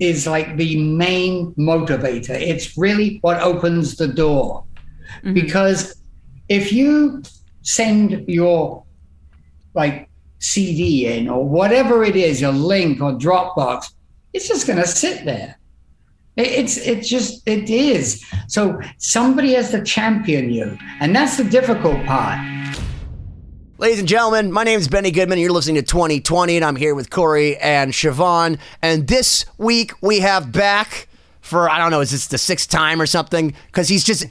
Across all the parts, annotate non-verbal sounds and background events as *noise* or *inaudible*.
is like the main motivator. It's really what opens the door. Mm-hmm. Because if you send your like CD in or whatever it is, your link or Dropbox, it's just going to sit there. It's it's just it is. So somebody has to champion you, and that's the difficult part. Ladies and gentlemen, my name is Benny Goodman. You're listening to 2020, and I'm here with Cory and Siobhan. And this week we have back for, I don't know, is this the sixth time or something? Because he's just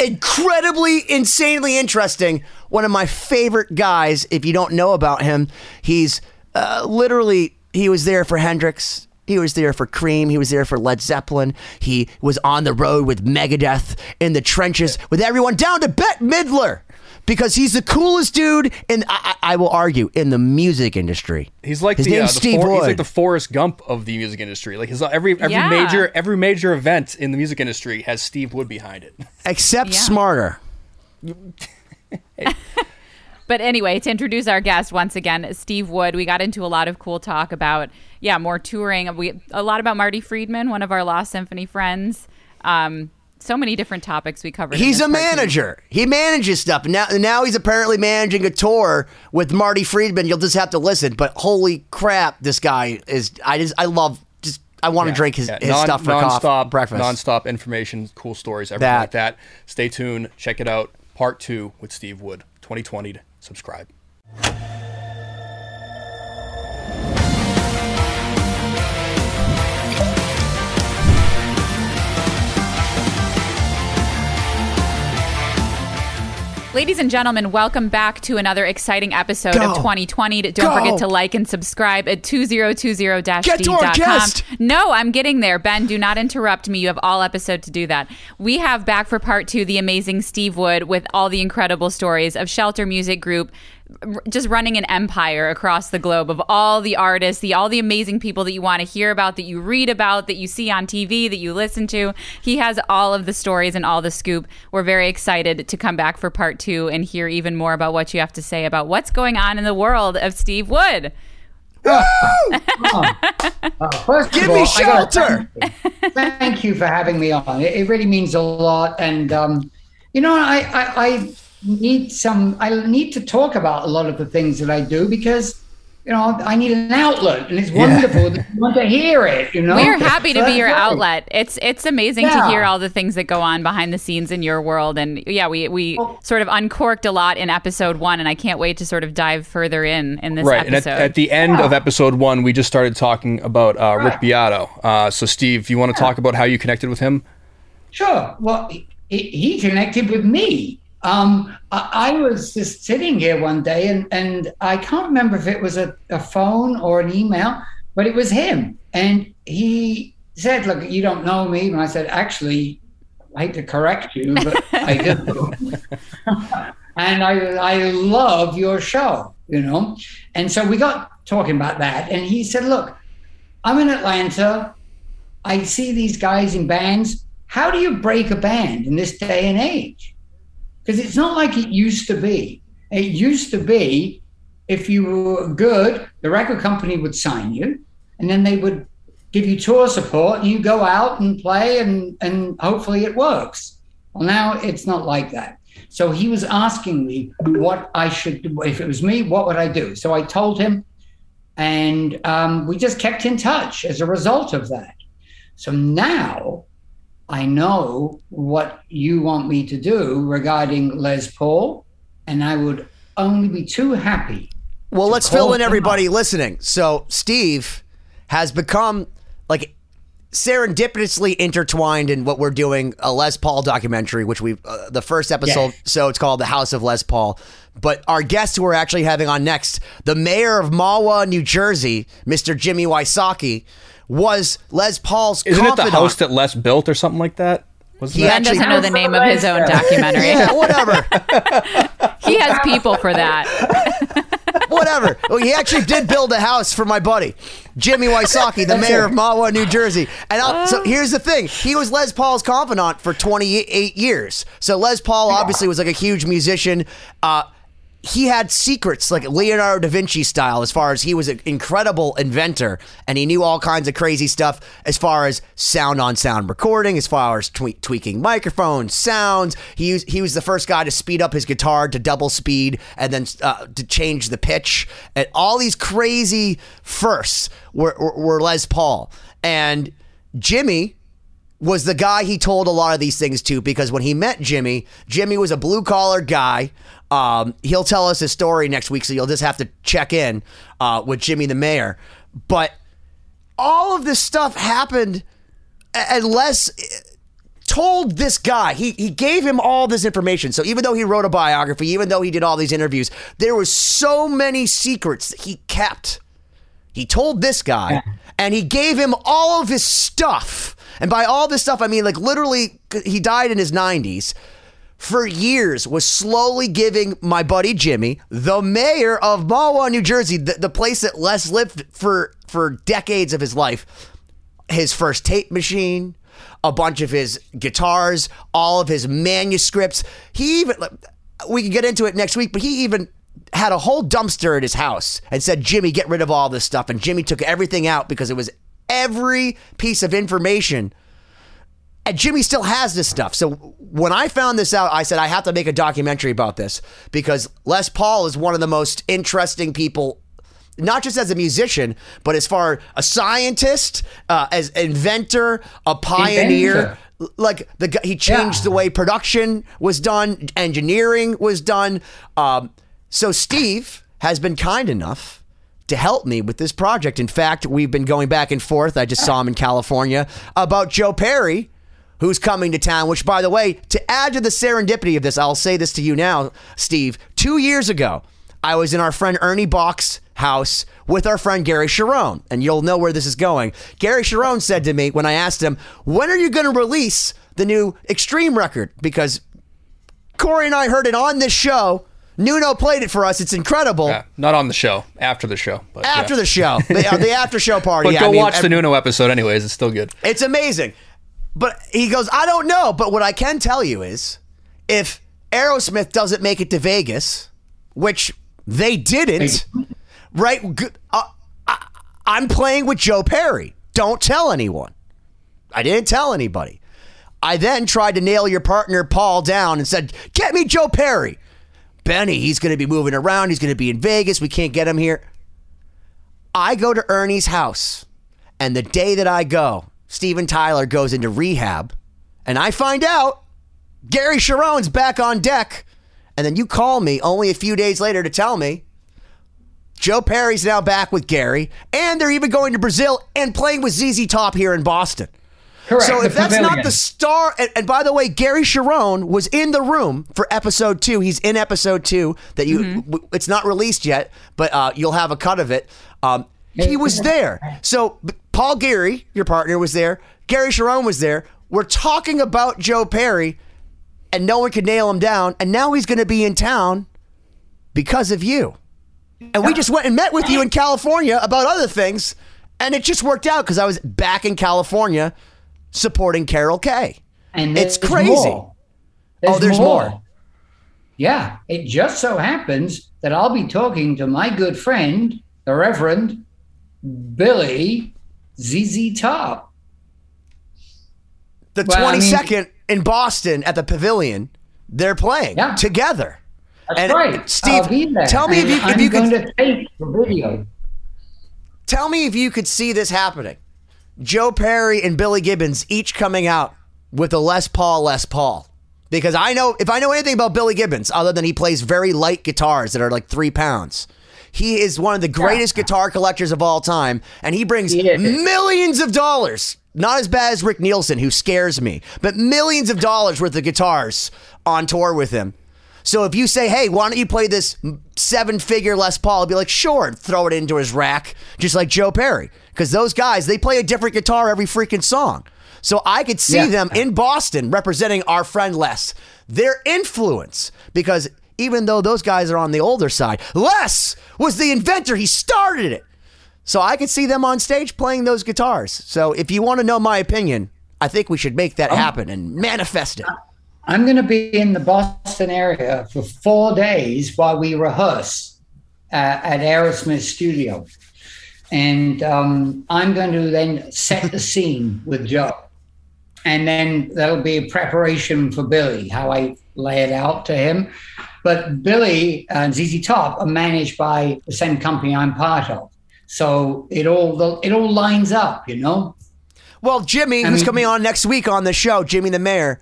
incredibly, insanely interesting. One of my favorite guys. If you don't know about him, he's uh, literally, he was there for Hendrix. He was there for Cream. He was there for Led Zeppelin. He was on the road with Megadeth in the trenches with everyone down to Bette Midler because he's the coolest dude in I, I will argue in the music industry. He's like his the, name's uh, the Steve For- Wood. he's like the Forrest Gump of the music industry. Like his every every Yeah. major every major event in the music industry has Steve Wood behind it. *laughs* Except Yeah. smarter. *laughs* *laughs* But anyway, to introduce our guest once again, Steve Wood, we got into a lot of cool talk about, yeah, more touring. We a lot about Marty Friedman, one of our Lost Symphony friends. Um, so many different topics we covered. He's a part two. manager. He manages stuff. Now, now he's apparently managing a tour with Marty Friedman. You'll just have to listen. But holy crap, this guy is. I just, I love. Just, I want to drink his, Yeah, his non- stuff for nonstop coffee, breakfast. nonstop information, cool stories, everything That. like that. Stay tuned. Check it out. Part two with Steve Wood, 2020. Subscribe. Ladies and gentlemen, welcome back to another exciting episode Go. of 2020. Don't Go. forget to like and subscribe at 2020-d.com. Get to our. No, I'm getting there. Ben, do not interrupt me. You have all episode to do that. We have back for part two the amazing Steve Wood with all the incredible stories of Shelter Music Group just running an empire across the globe of all the artists, the all the amazing people that you want to hear about, that you read about, that you see on TV, that you listen to. He has all of the stories and all the scoop. We're very excited to come back for part two and hear even more about what you have to say about what's going on in the world of Steve Wood. *laughs* Uh, first Give of me all, I gotta shelter. Thank you. Thank you for having me on. It, it really means a lot. And um, you know, I, I, I need some. I need to talk about a lot of the things that I do because you know I need an outlet, and it's wonderful that you want to hear it. You know, We're happy to be your outlet. It's it's amazing to hear all the things that go on behind the scenes in your world. And yeah, we we Oh. sort of uncorked a lot in episode one, and I can't wait to sort of dive further in in this right. And episode. at, at the end of episode one, we just started talking about uh, Rick Right. Beato. Uh, so, Steve, you want to talk about how you connected with him? Sure. Well, he, he connected with me. Um, I, I was just sitting here one day, and, and I can't remember if it was a, a phone or an email, but it was him. And he said, Look, you don't know me. And I said, Actually, I hate to correct you, but I do. *laughs* and I, I love your show, you know? And so we got talking about that. And he said, Look, I'm in Atlanta. I see these guys in bands. How do you break a band in this day and age? Because it's not like it used to be. It used to be if you were good, the record company would sign you and then they would give you tour support and you go out and play and, and hopefully it works. Well, now it's not like that. So he was asking me what I should do. If it was me, what would I do? So I told him, and um, we just kept in touch as a result of that. So now I know what you want me to do regarding Les Paul, and I would only be too happy Well, let's fill in everybody listening. So, Steve has become like serendipitously intertwined in what we're doing a Les Paul documentary, which we uh, the first episode. Yes. So it's called The House of Les Paul. But our guest who we're actually having on next, the mayor of Mahwah, New Jersey, Mr. Jimmy Wysocki, was Les Paul's Isn't it the house that Les built or something like that? Wasn't He that? Ben actually- doesn't know the name of his own documentary. yeah, whatever. *laughs* He has people for that. *laughs* Whatever. Well, he actually did build a house for my buddy, Jimmy Wysocki, the mayor of Mahwah, New Jersey. And I'll, so here's the thing: he was Les Paul's confidant for 28 years. So Les Paul obviously was like a huge musician. Uh, he had secrets like Leonardo da Vinci style as far as he was an incredible inventor and he knew all kinds of crazy stuff as far as sound on sound recording as far as twe- tweaking microphones sounds. He used, he was the first guy to speed up his guitar to double speed and then uh, to change the pitch. And all these crazy firsts were, were, were Les Paul. And Jimmy was the guy he told a lot of these things to because when he met Jimmy, Jimmy was a blue collar guy. Um, he'll tell us his story next week, so you'll just have to check in uh, with Jimmy the mayor. But all of this stuff happened unless told this guy he he gave him all this information so even though he wrote a biography even though he did all these interviews there was so many secrets that he kept he told this guy and he gave him all of his stuff. And by all this stuff, I mean like literally, he died in his 90s. For years, was slowly giving my buddy Jimmy, the mayor of Mahwah, New Jersey, the, the place that Les lived for for decades of his life, his first tape machine, a bunch of his guitars, all of his manuscripts. He even we can get into it next week, but he even had a whole dumpster at his house and said, "Jimmy, get rid of all this stuff." And Jimmy took everything out because it was every piece of information. And Jimmy still has this stuff. So when I found this out, I said I have to make a documentary about this because Les Paul is one of the most interesting people not just as a musician, but as far a scientist, uh, as inventor, a pioneer. Inventor. Like the guy, he changed Yeah. the way production was done, engineering was done. Um, so Steve has been kind enough to help me with this project. In fact, we've been going back and forth. I just saw him in California about Joe Perry, who's coming to town. Which, by the way, to add to the serendipity of this, I'll say this to you now, Steve. Two years ago, I was in our friend Ernie Boch's house with our friend Gary Cherone, and you'll know where this is going. Gary Cherone said to me when I asked him, "When are you going to release the new Extreme record?" Because Cory and I heard it on this show. Nuno played it for us. It's incredible. Yeah, not on the show, after the show. But After yeah. the show, *laughs* the, uh, the after show party. But yeah, go I mean, watch the Nuno episode, anyways. It's still good. It's amazing. But he goes, I don't know. But what I can tell you is if Aerosmith doesn't make it to Vegas, which they didn't, right? Uh, I, I'm playing with Joe Perry. Don't tell anyone. I didn't tell anybody. I then tried to nail your partner Paul down and said, Get me Joe Perry. Benny, he's going to be moving around. He's going to be in Vegas. We can't get him here. I go to Ernie's house, and the day that I go, Steven Tyler goes into rehab, and I find out Gary Cherone's back on deck. And then you call me only a few days later to tell me Joe Perry's now back with Gary, and they're even going to Brazil and playing with ZZ Top here in Boston. Correct. So the if that's not the star, and, and by the way, Gary Cherone was in the room for episode two. He's in episode two that you. w- It's not released yet, but uh, you'll have a cut of it. Um, he was there. So Paul Gary, your partner, was there. Gary Cherone was there. We're talking about Joe Perry, and no one could nail him down. And now he's going to be in town because of you. And we just went and met with you in California about other things, and it just worked out because I was back in California supporting Carol Kay. and it's there's crazy. more. Oh, there's more. Yeah, it just so happens that I'll be talking to my good friend, the Reverend Billy ZZ Top. The Well, I mean- in Boston at the Pavilion, they're playing Yeah. together. That's And, right. Steve, I'll be there. tell me if you- if I'm you could- take the video. Tell me if you could see this happening. Joe Perry and Billy Gibbons each coming out with a Les Paul Les Paul. Because I know if I know anything about Billy Gibbons, other than he plays very light guitars that are like three pounds, He is one of the greatest guitar collectors of all time, and he brings millions of dollars. Not as bad as Rick Nielsen, who scares me, but millions of dollars worth of guitars on tour with him. So if you say, "Hey, why don't you play this seven-figure Les Paul?" I'll be like, "Sure," and throw it into his rack, just like Joe Perry, because those guys they play a different guitar every freaking song. So I could see Yeah. them in Boston representing our friend Les. Their influence, because even though those guys are on the older side, Les was the inventor. He started it. So I could see them on stage playing those guitars. So if you want to know my opinion, I think we should make that um, happen and manifest it. I'm going to be in the Boston area for four days while we rehearse uh, at Aerosmith Studio. And um, I'm going to then set the scene with Joe. And then that'll be a preparation for Billy, how I lay it out to him. But Billy and ZZ Top are managed by the same company I'm part of. So it all it all lines up, you know. Well, Jimmy, I who's mean- coming on next week on the show, Jimmy the Mayor,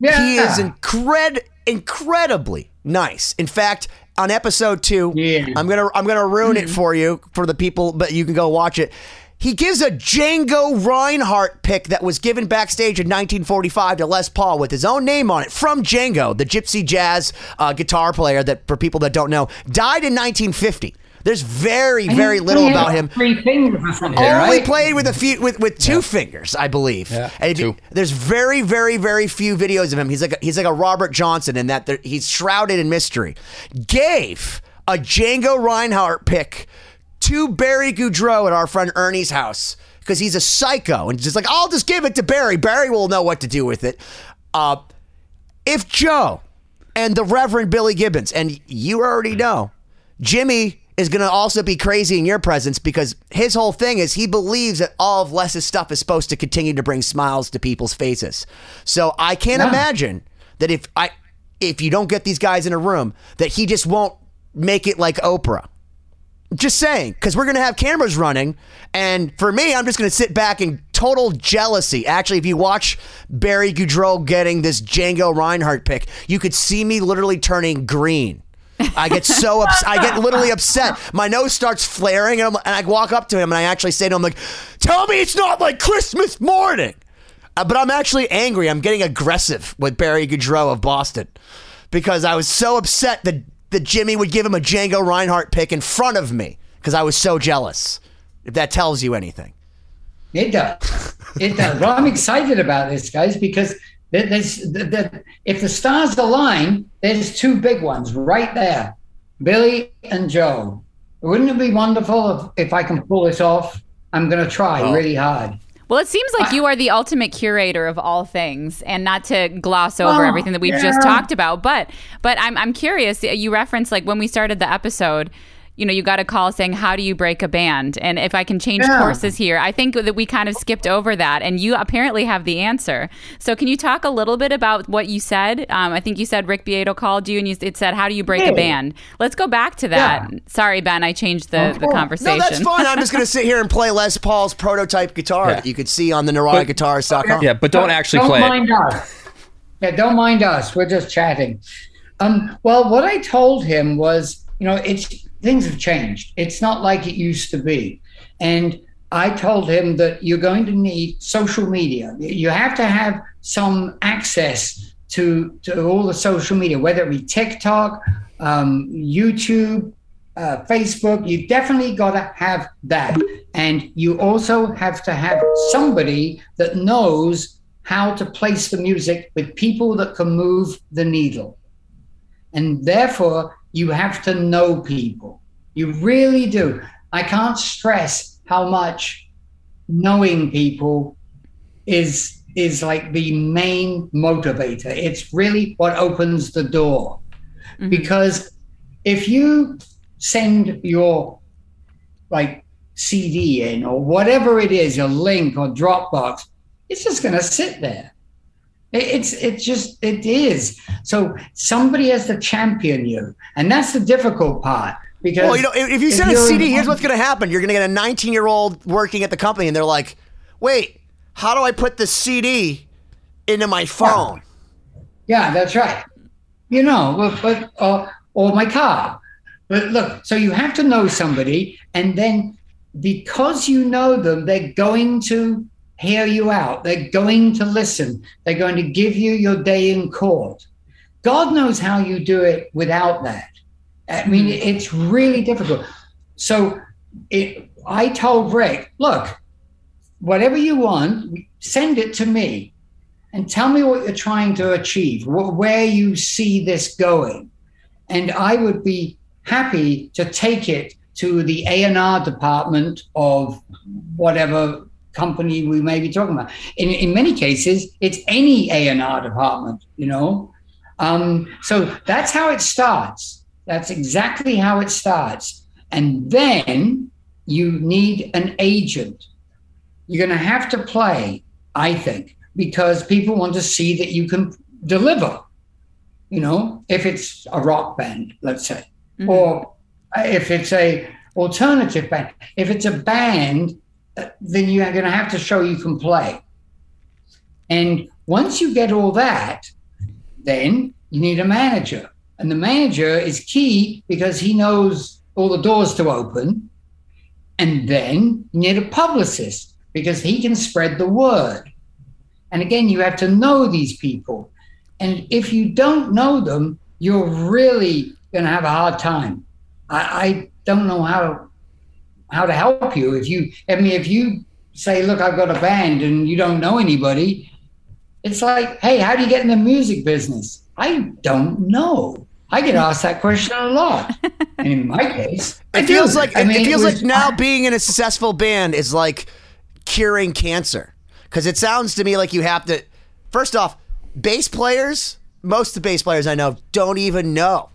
Yeah, he is incred- incredibly nice. In fact, on episode two, Yeah. I'm gonna I'm gonna ruin it for you for the people, but you can go watch it. He gives a Django Reinhardt pick that was given backstage in 1945 to Les Paul with his own name on it from Django, the gypsy jazz uh, guitar player that, for people that don't know, died in 1950. There's very, very little He about him. Three fingers or something, Only right? played with a few with, with two fingers, I believe. Yeah, And if you- two. there's very, very, very few videos of him. He's like a, he's like a Robert Johnson in that there, he's shrouded in mystery. Gave a Django Reinhardt pick to Barry Goudreau at our friend Ernie's house because he's a psycho and just like I'll just give it to Barry. Barry will know what to do with it. Uh, if Joe and the Reverend Billy Gibbons, and you already know, Jimmy is going to also be crazy in your presence because his whole thing is he believes that all of Les's stuff is supposed to continue to bring smiles to people's faces. So I can't Yeah. imagine that if I if you don't get these guys in a room that he just won't make it like Oprah. Just saying, because we're going to have cameras running. And for me, I'm just going to sit back in total jealousy. Actually, if you watch Barry Goudreau getting this Django Reinhardt pick, you could see me literally turning green. I get so *laughs* ups- I get literally upset. My nose starts flaring, and, I'm, and I walk up to him and I actually say to him, like, "Tell me it's not like Christmas morning." Uh, but I'm actually angry. I'm getting aggressive with Barry Goudreau of Boston because I was so upset that, that Jimmy would give him a Django Reinhardt pick in front of me because I was so jealous. If that tells you anything. It does. It does. well, I'm excited about this, guys, because there- there's the, the, if the stars align, there's two big ones right there, Billy and Joe. Wouldn't it be wonderful if, if I can pull this off? I'm going to try really hard. Well, it seems like you are the ultimate curator of all things, and not to gloss over Oh, everything that we've yeah. just talked about. But, but I'm I'm curious. You referenced like when we started the episode. You know, you got a call saying, "How do you break a band?" And if I can change Yeah. courses here, I think that we kind of skipped over that, and you apparently have the answer. So, can you talk a little bit about what you said? Um, I think you said Rick Beato called you, and you, it said, "How do you break Yeah. a band?" Let's go back to that. Yeah. Sorry, Ben, I changed the, the conversation. No, that's fine. I'm just going *laughs* to sit here and play Les Paul's prototype guitar Yeah. that you could see on the neuroticguitars.com. Yeah, but don't actually play it. don't play it. mind us. Yeah, don't mind us. We're just chatting. Um, well, what I told him was, you know, it's things have changed. It's not like it used to be, and I told him that you're going to need social media. You have to have some access to to all the social media, whether it be TikTok, um, YouTube, uh, Facebook. You definitely got to have that, and you also have to have somebody that knows how to place the music with people that can move the needle. And therefore, you have to know people. You really do. I can't stress how much knowing people is is like the main motivator. It's really what opens the door. Mm-hmm. Because if you send your like CD in or whatever it is, a link or Dropbox, it's just going to sit there. It- It's it's just it is. So somebody has to champion you, and that's the difficult part. Because Well, you know, if, if you send a CD, here's what's going to happen. You're going to get a 19 year old working at the company, and they're like, wait, how do I put the CD into my phone? Yeah, that's right. You know, but, but uh, or my car. But look, so you have to know somebody, and then because you know them, they're going to hear you out. They're going to listen. They're going to give you your day in court. God knows how you do it without that. I mean, mm-hmm. it's really difficult. So it, I told Rick, look, whatever you want, send it to me and tell me what you're trying to achieve, wh- where you see this going. And I would be happy to take it to the A&R department of whatever company we may be talking about. In, in many cases, it's any A&R department, you know. Um, so that's how it starts. That's exactly how it starts. And then you need an agent. You're going to have to play, I think, because people want to see that you can deliver. You know, if it's a rock band, let's say, Mhm. or if it's a alternative band, if it's a band, then you're going to have to show you can play. And once you get all that, then you need a manager. And the manager is key because he knows all the doors to open. And then you need a publicist because he can spread the word. And again, you have to know these people. And if you don't know them, you're really going to have a hard time. I, I don't know how how to help you. If you, I mean, if you say, "Look, I've got a band," and you don't know anybody, it's like, "Hey, how do you get in the music business?" I don't know. I get asked that question a lot. *laughs* and in my case, I It feels do. like I it, mean, it feels was- like now being in a successful band is like curing cancer because it sounds to me like you have to. First off, bass players, most of the bass players I know don't even know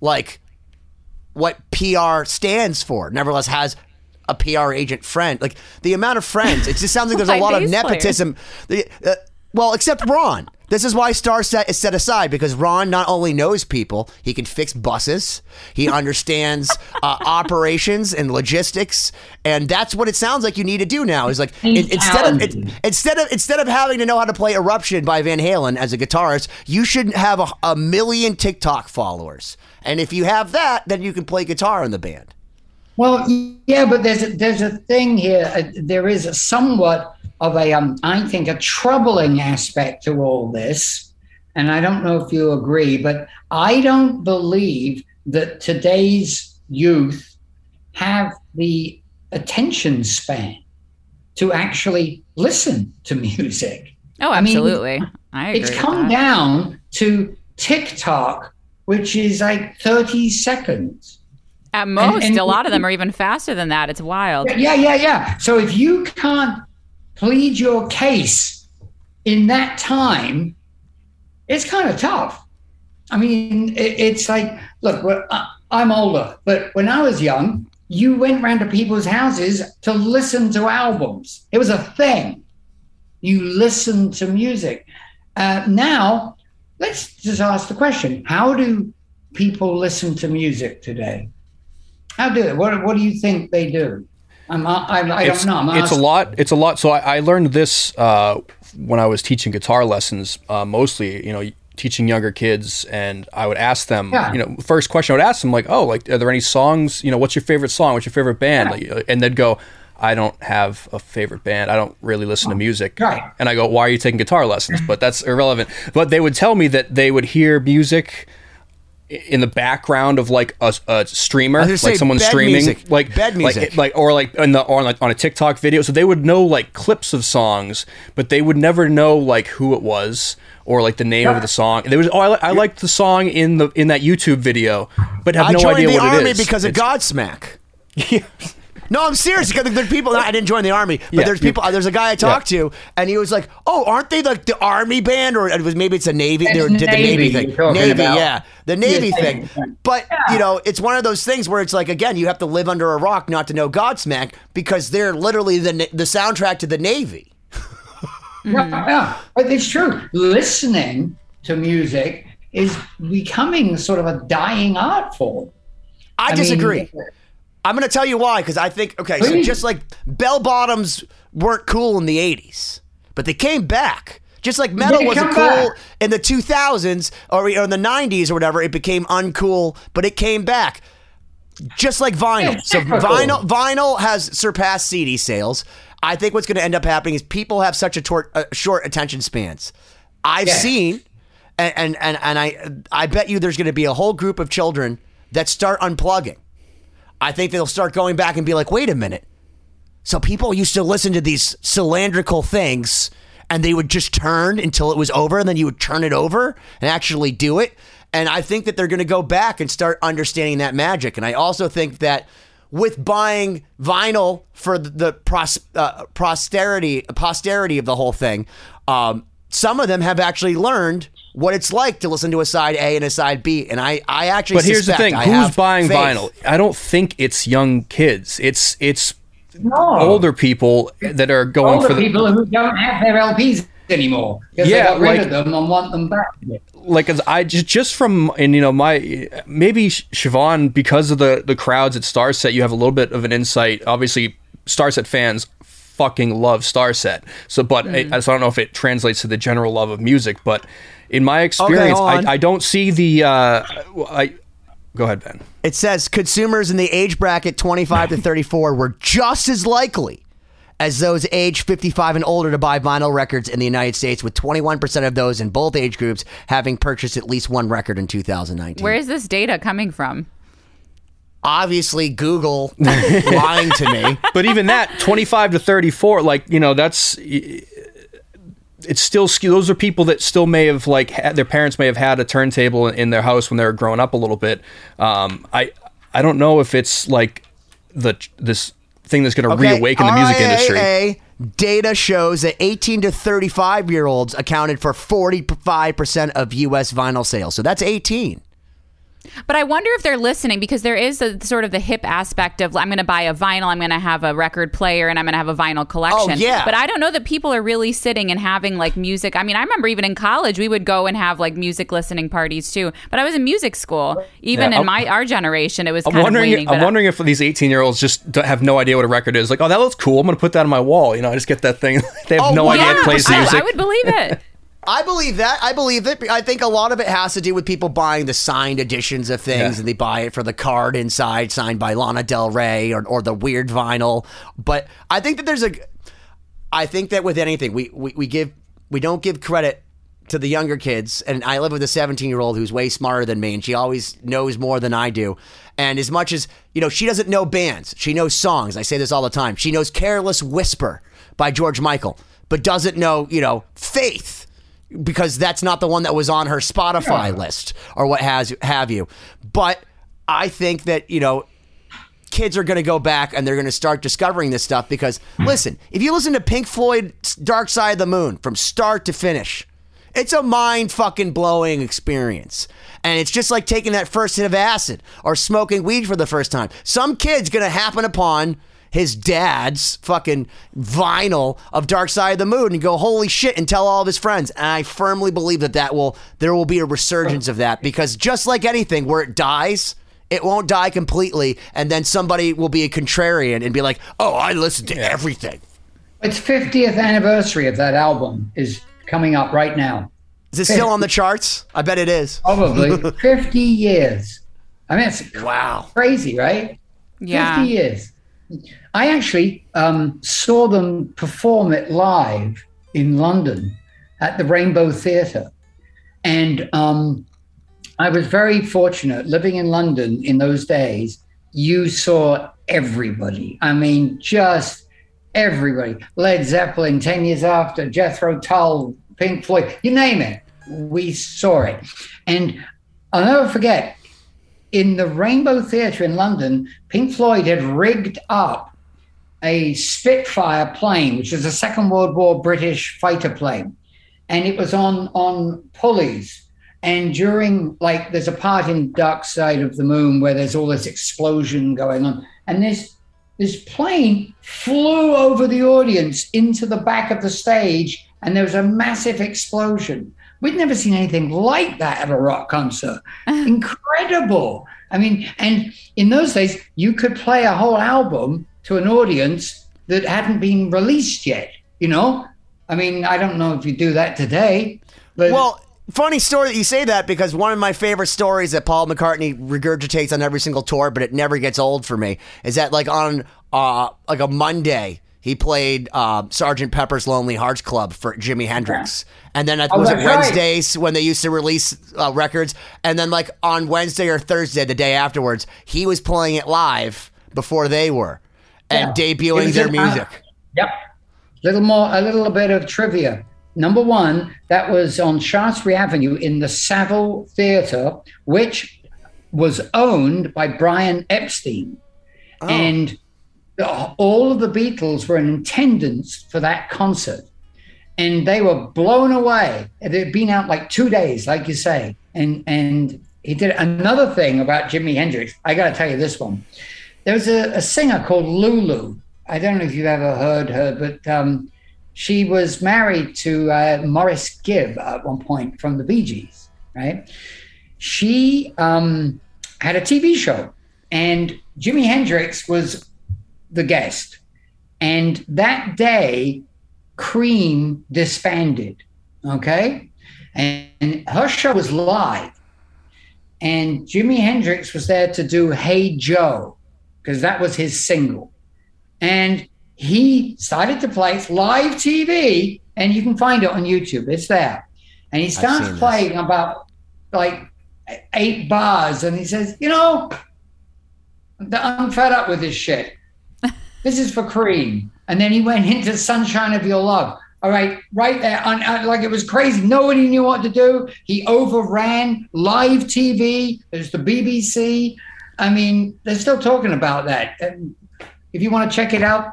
like what PR stands for. Nevertheless, has a PR agent friend. Like the amount of friends, it just sounds like there's a *laughs* lot of nepotism. The- uh, well, except Ron. This is why Starset is set aside because Ron not only knows people, he can fix buses, he understands *laughs* uh, operations and logistics, and that's what it sounds like you need to do now. Is like He's in- instead of it, instead of instead of having to know how to play Eruption by Van Halen as a guitarist, you should have a, a million TikTok followers, and if you have that, then you can play guitar in the band. Well, yeah, but there's a, there's a thing here. Uh, there is a somewhat of a, um, I think, a troubling aspect to all this, and I don't know if you agree, but I don't believe that today's youth have the attention span to actually listen to *laughs* music. Oh, I mean, absolutely. I agree. It's come down to TikTok, which is like 30 seconds. At most, and- a lot of them are even faster than that. It's wild. Yeah, yeah, yeah. So if you can't plead your case in that time, it's kind of tough. I mean, it, it's like, look, I- I'm older, but when I was young, you went round to people's houses to listen to albums. It was a thing. You listened to music. Uh, now, let's just ask the question: How do people listen to music today? How do they? What What do you think they do? I'm, I, I it's, don't know. I'm it's a lot. It's a lot. So I, I learned this uh, when I was teaching guitar lessons, uh, mostly, you know, teaching younger kids, and I would ask them, Yeah. you know, first question I would ask them, like, oh, like, are there any songs? You know, what's your favorite song? What's your favorite band? Like, uh, and they'd go. I don't have a favorite band. I don't really listen to music. Right. And I go, why are you taking guitar lessons? But that's irrelevant. But they would tell me that they would hear music in the background of like a, a streamer, like someone streaming, music. like Bed music. like or like in the or like on a TikTok video. So they would know like clips of songs, but they would never know like who it was or like the name of the song. There was oh I, li- I liked the song in the in that YouTube video, but have I no idea what it is because of It's- Godsmack. *laughs* No, I'm serious because there's people. I didn't join the army, but Yeah, there's you- people. There's a guy I talked to, and he was like, "Oh, aren't they like the army band, or it was maybe it's a navy? They It's did the Navy navy thing, navy, about. yeah, the navy Yeah, thing." Navy. But you know, it's one of those things where it's like, again, you have to live under a rock not to know Godsmack because they're literally the the soundtrack to the navy. *laughs* Yeah, yeah, it's true. Listening to music is becoming sort of a dying art form. I, mean, disagree. I'm going to tell you why because I think okay, so just like bell bottoms weren't cool in the '80s, but they came back. Just like metal wasn't cool back. in the 2000s or, or in the 90s or whatever, it became uncool, but it came back. just like vinyl. So vinyl vinyl has surpassed CD sales. I think what's going to end up happening is people have such a tor- uh, short attention spans. I've seen, and and and, and I I bet you there's going to be a whole group of children that start unplugging. I think they'll start going back and be like, wait a minute. So people used to listen to these cylindrical things and they would just turn until it was over and then you would turn it over and actually do it. And I think that they're going to go back and start understanding that magic. And I also think that with buying vinyl for the, pros, uh, posterity posterity of the whole thing, um, some of them have actually learned what it's like to listen to a side A and a side B. And I, I actually But here's the suspect thing: I who's buying faith. vinyl? I don't think it's young kids. It's it's No. older people that are going older for the people who don't have their LPs anymore because Yeah, they got rid like- of them and want them back. like as I just just from and you know my maybe Sh- Siobhan because of the the crowds at Starset you have a little bit of an insight. Obviously, Starset fans fucking love Starset. So, but mm-hmm. I, so I don't know if it translates to the general love of music, but in my experience, hold on. I, I don't see the. Uh, I go ahead, Ben. It says consumers in the age bracket 25 to 34 were just as likely as those age 55 and older to buy vinyl records in the United States, with 21% of those in both age groups having purchased at least one record in 2019. Where is this data coming from? Obviously, Google lying to me. *laughs* But even that, 25 to 34, like, you know, that's. It's still those are people that still may have like had, their parents may have had a turntable in their house when they were growing up a little bit. Um, I I don't know if it's like the this thing that's going to Okay, reawaken the music industry. RIAA Data shows that 18 to 35 year olds accounted for 45% of U.S. vinyl sales. So that's 18. But I wonder if they're listening because there is a sort of the hip aspect of I'm going to buy a vinyl, I'm going to have a record player, and I'm going to have a vinyl collection. Oh, yeah. But I don't know that people are really sitting and having like music. I mean, I remember even in college we would go and have like music listening parties too. But I was in music school. Even Yeah, in oh. my our generation, it was I'm kind wondering. of waning. I'm wondering if these 18 year olds just don't have no idea what a record is. Like, oh, that looks cool. I'm going to put that on my wall. You know, I just get that thing. *laughs* they have Oh, no well, idea yeah, it plays I, music. I would believe it. *laughs* I believe that. I believe it. I think a lot of it has to do with people buying the signed editions of things Yeah. and they buy it for the card inside signed by Lana Del Rey or, or the weird vinyl. But I think that there's a I think that with anything we, we, we give we don't give credit to the younger kids and I live with a 17 year old who's way smarter than me and she always knows more than I do. And as much as you know, she doesn't know bands. She knows songs. I say this all the time. She knows Careless Whisper by George Michael, but doesn't know, you know, Faith because that's not the one that was on her Spotify list or what has have you. But I think that you know kids are going to go back and they're going to start discovering this stuff because hmm. listen, if you listen to Pink Floyd's Dark Side of the Moon from start to finish, it's a mind fucking blowing experience. And it's just like taking that first hit of acid or smoking weed for the first time. Some kid's going to happen upon his dad's fucking vinyl of Dark Side of the Moon and go, holy shit, and tell all of his friends. And I firmly believe that that will, there will be a resurgence of that because just like anything, where it dies, it won't die completely. And then somebody will be a contrarian and be like, oh, I listened to everything. Its 50th anniversary of that album is coming up right now. Is it still on the charts? I bet it is. Probably *laughs* 50 years. I mean, it's Wow. crazy, right? Yeah. 50 years. I actually um, saw them perform it live in London at the Rainbow Theatre. And um, I was very fortunate living in London in those days. You saw everybody. I mean, just everybody. Led Zeppelin, 10 years after, Jethro Tull, Pink Floyd, you name it. We saw it. And I'll never forget, in the Rainbow Theatre in London, Pink Floyd had rigged up a Spitfire plane, which is a Second World War British fighter plane, and it was on on pulleys. And during like, there's a part in Dark Side of the Moon where there's all this explosion going on, and this this plane flew over the audience into the back of the stage, and there was a massive explosion. We'd never seen anything like that at a rock concert. *laughs* Incredible. I mean, and in those days, you could play a whole album to an audience that hadn't been released yet, you know? I mean, I don't know if you do that today, but Well, funny story that you say that because one of my favorite stories that Paul McCartney regurgitates on every single tour, but it never gets old for me, is that like on uh like a Monday he played uh, Sergeant Pepper's Lonely Hearts Club for Jimi Hendrix, and then I Oh, was it that's right. Wednesdays when they used to release uh, records, and then like on Wednesday or Thursday, the day afterwards, he was playing it live before they were, and Yeah. Debuting was their an- uh, music. Yep. Little more, a little bit of trivia. Number one, that was on Shaftesbury Avenue in the Savile Theatre, which was owned by Brian Epstein. And the- all of the Beatles were in attendance for that concert. And they were blown away. They'd been out like two days, like you say. And and he did another thing about Jimi Hendrix. I got to tell you this one. There was a, a singer called Lulu. I don't know if you've ever heard her, but um, she was married to uh, Maurice Gibb at one point from the Bee Gees, right? She um, had a TV show, and Jimi Hendrix was the guest. And that day, Cream disbanded, okay? And, and her show was live. And Jimi Hendrix was there to do Hey Joe, because that was his single. And he started to play it's live TV, and you can find it on YouTube. It's there. And he starts seen this. playing about like eight bars, and he says, You know, I'm fed up with this shit. This is for Cream. And then he went into Sunshine of Your Love. All right, right there, on, on- like it was crazy. Nobody knew what to do. He overran live TV. There's the BBC. I mean, they're still talking about that. And if you want to check it out,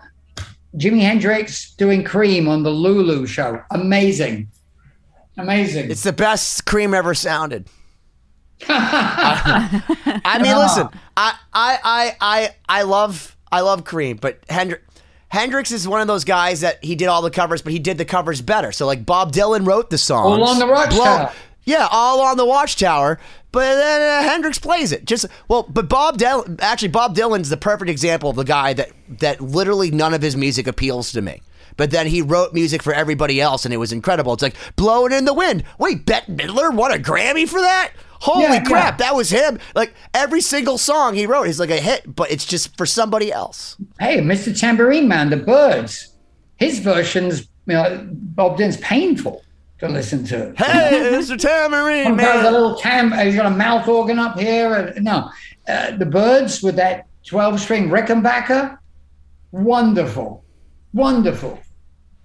Jimi Hendrix doing Cream on the Lulu show. Amazing. Amazing. It's the best Cream ever sounded. *laughs* I mean, *laughs* listen, I, I, I, I, I love, I love Cream, but Hendrix, Hendrix is one of those guys that he did all the covers, but he did the covers better. So like Bob Dylan wrote the songs, All on the Watchtower. yeah, all on the Watchtower. But then uh, Hendrix plays it. Just well, but Bob Dylan, actually, Bob Dylan's the perfect example of the guy that that literally none of his music appeals to me. But then he wrote music for everybody else, and it was incredible. It's like blowing in the wind. Wait, Bette Midler won a Grammy for that? Holy Yeah, crap, yeah. that was him. Like every single song he wrote is like a hit, but it's just for somebody else. hey, Mr. Tambourine Man, the Byrds, his version's, you know, Bob Dylan's painful to listen to. Hey, Mr. Tambourine Sometimes a little tam, he's got a mouth organ up here. And, no, uh, the Byrds with that 12 string Rickenbacker, wonderful, wonderful,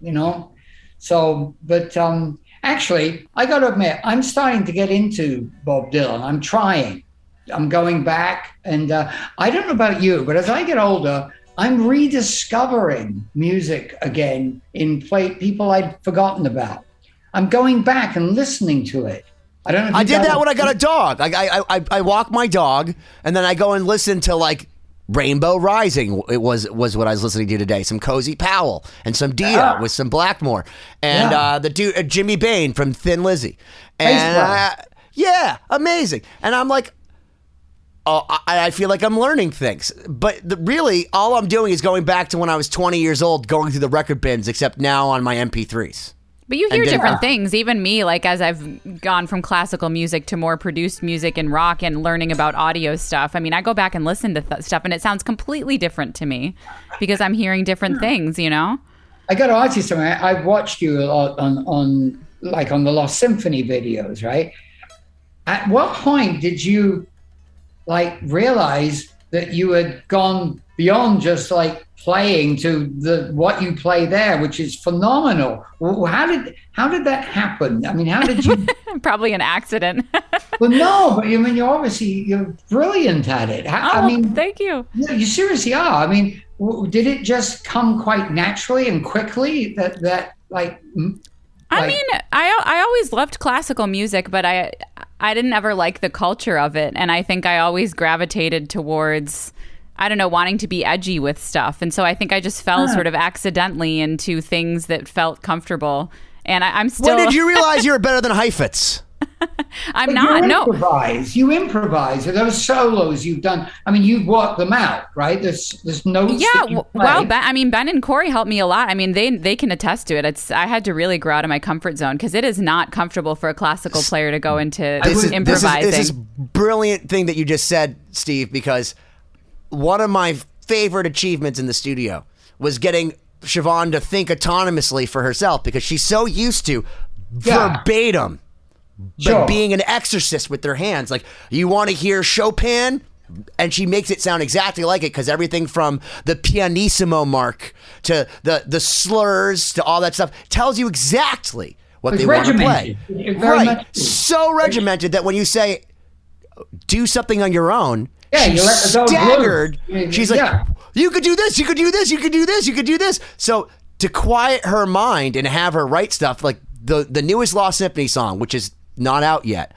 you know. So, but um, actually, I got to admit, I'm starting to get into Bob Dylan. I'm trying. I'm going back, and uh, I don't know about you, but as I get older, I'm rediscovering music again in play people I'd forgotten about. I'm going back and listening to it. I don't know. If I did that when I got a dog. I, I, I, I walk my dog, and then I go and listen to like Rainbow Rising. It was was what I was listening to today. Some Cozy Powell and some Dio Yeah. with some Blackmore, and Yeah. uh, the dude uh, Jimmy Bain from Thin Lizzy, and player. uh, yeah, amazing. And I'm like. Oh, I, I feel like I'm learning things, but the, really, all I'm doing is going back to when I was 20 years old, going through the record bins. Except now on my MP3s. But you hear And then- different uh, things. Even me, like as I've gone from classical music to more produced music and rock and learning about audio stuff. I mean, I go back and listen to th- stuff and it sounds completely different to me because I'm hearing different things, you know? I got to ask you something. I- I've watched you a lot on, on like on the Lost Symphony videos, right? At what point did you like realize that you had gone beyond just like playing to the what you play there, which is phenomenal? How did how did that happen? I mean, how did you? *laughs* Probably an accident. *laughs* well, no, but I mean, you're obviously you're brilliant at it. How, oh, I mean, thank you. no, you seriously are. I mean, w- did it just come quite naturally and quickly that that like? I like- mean, I I always loved classical music, but I I didn't ever like the culture of it, and I think I always gravitated towards I don't know wanting to be edgy with stuff, and so I think I just fell sort of accidentally into things that felt comfortable, and I, I'm still. When did you *laughs* realize you were better than Heifetz? I'm But not. You No. improvise. You improvise. Those solos you've done. I mean, you've worked them out, right? There's there's notes. Yeah, that you w- well, ben, I mean, Ben and Cory helped me a lot. I mean, they they can attest to it. It's I had to really grow out of my comfort zone because it is not comfortable for a classical player to go into this is. This is, this is brilliant thing that you just said, Steve, because one of my favorite achievements in the studio was getting Siobhan to think autonomously for herself because she's so used to Yeah. verbatim Sure. being an exorcist with their hands. Like, you want to hear Chopin? And she makes it sound exactly like it because everything from the pianissimo mark to the the slurs to all that stuff tells you exactly what It's they want to play. very Right, much so regimented that when you say do something on your own, Yeah, you let the dog staggered. Yeah, She's like, yeah. you could do this, you could do this, you could do this, you could do this. So to quiet her mind and have her write stuff like the the newest Lost Symphony song, which is not out yet,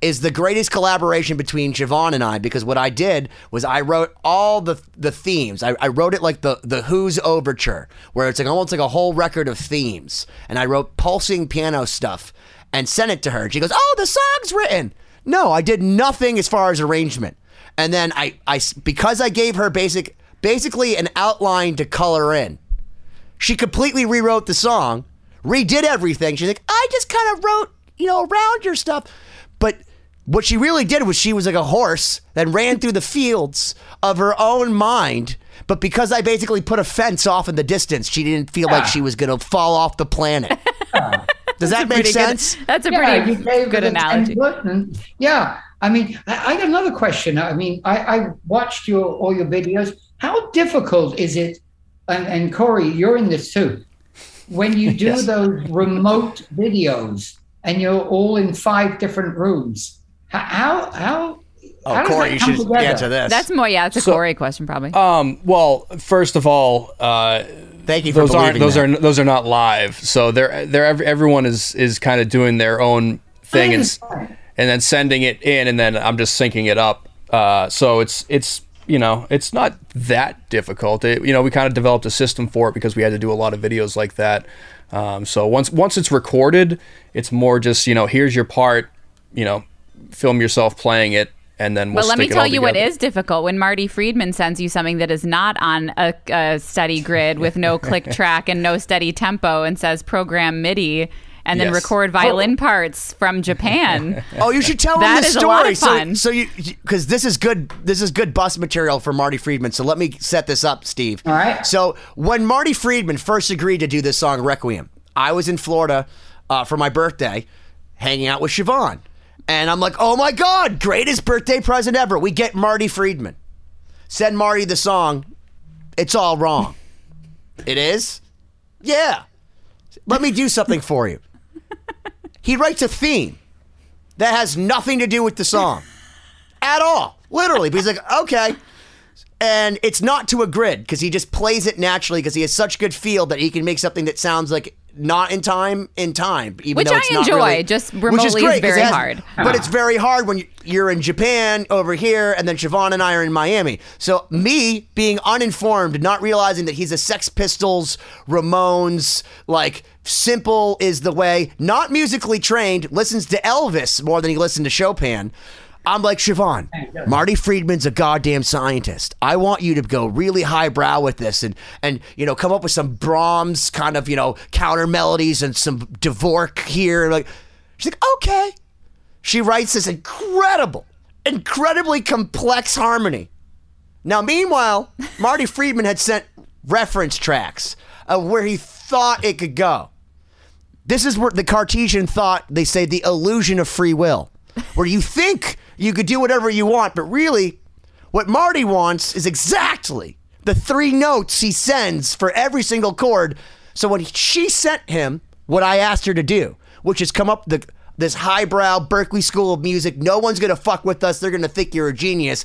is the greatest collaboration between Siobhan and I because what I did was I wrote all the the themes. I, I wrote it like the the Who's overture, where it's like almost like a whole record of themes, and I wrote pulsing piano stuff and sent it to her. And she goes, "Oh, the song's written." No, I did nothing as far as arrangement. And then I, I because I gave her basic basically an outline to color in. She completely rewrote the song, redid everything. She's like, I just kind of wrote, you know, around your stuff. But what she really did was she was like a horse that ran through the fields of her own mind. But because I basically put a fence off in the distance, she didn't feel like she was going to fall off the planet. *laughs* Does that make Pretty good- sense? That's a Yeah, pretty good analogy. template yeah, I mean, I, I got another question. I mean, I, I watched your all your videos. How difficult is it? And, and Cory, you're in this too. When you do *laughs* Yes. those remote videos and you're all in five different rooms, how how Oh, how Cory, that you come should together? answer this. That's more. Yeah, it's a So- Cory question probably. Um, well, first of all, uh, Thank you for those aren't those that. are those are not live. So they're they're everyone is is kind of doing their own thing and s- understand. And then sending it in, and then I'm just syncing it up. Uh, so it's it's you know it's not that difficult. It, you know, we kind of developed a system for it because we had to do a lot of videos like that. Um, so once once it's recorded, it's more just you know here's your part, you know, film yourself playing it, and then we'll But let me tell you what together. is difficult when Marty Friedman sends you something that is not on a, a steady grid with no *laughs* click track and no steady tempo and says program MIDI and then Yes. record violin parts from Japan. *laughs* Oh, you should tell That him the is a story. lot of fun. So, so you because this is good. This is good bus material for Marty Friedman. So let me set this up, Steve. All right. So when Marty Friedman first agreed to do this song Requiem, I was in Florida uh, for my birthday, hanging out with Siobhan, and I'm like, "Oh my God, greatest birthday present ever!" We get Marty Friedman. Send Marty the song. It's all wrong. it is. Yeah. Let me do something for you. *laughs* He writes a theme that has nothing to do with the song at all. Literally. But he's like, okay. And it's not to a grid because he just plays it naturally because he has such good feel that he can make something that sounds like not in time in time, even Which though I it's not enjoy, really- just which remotely is very has- hard. But it's very hard when you- you're in Japan over here, and then Siobhan and I are in Miami. So me being uninformed, not realizing that he's a Sex Pistols, Ramones, like simple is the way, not musically trained, listens to Elvis more than he listened to Chopin. I'm like Siobhan. Marty Friedman's a goddamn scientist. I want you to go really highbrow with this and and you know come up with some Brahms kind of you know counter melodies and some Dvorak here. Like she's like okay. She writes this incredible, incredibly complex harmony. Now, meanwhile, Marty Friedman had sent reference tracks of where he thought it could go. This is where the Cartesian thought, they say, the illusion of free will, where you think you could do whatever you want, but really, what Marty wants is exactly the three notes he sends for every single chord. So when she sent him what I asked her to do, which is come up the this highbrow Berklee School of Music, no one's gonna fuck with us. They're gonna think you're a genius.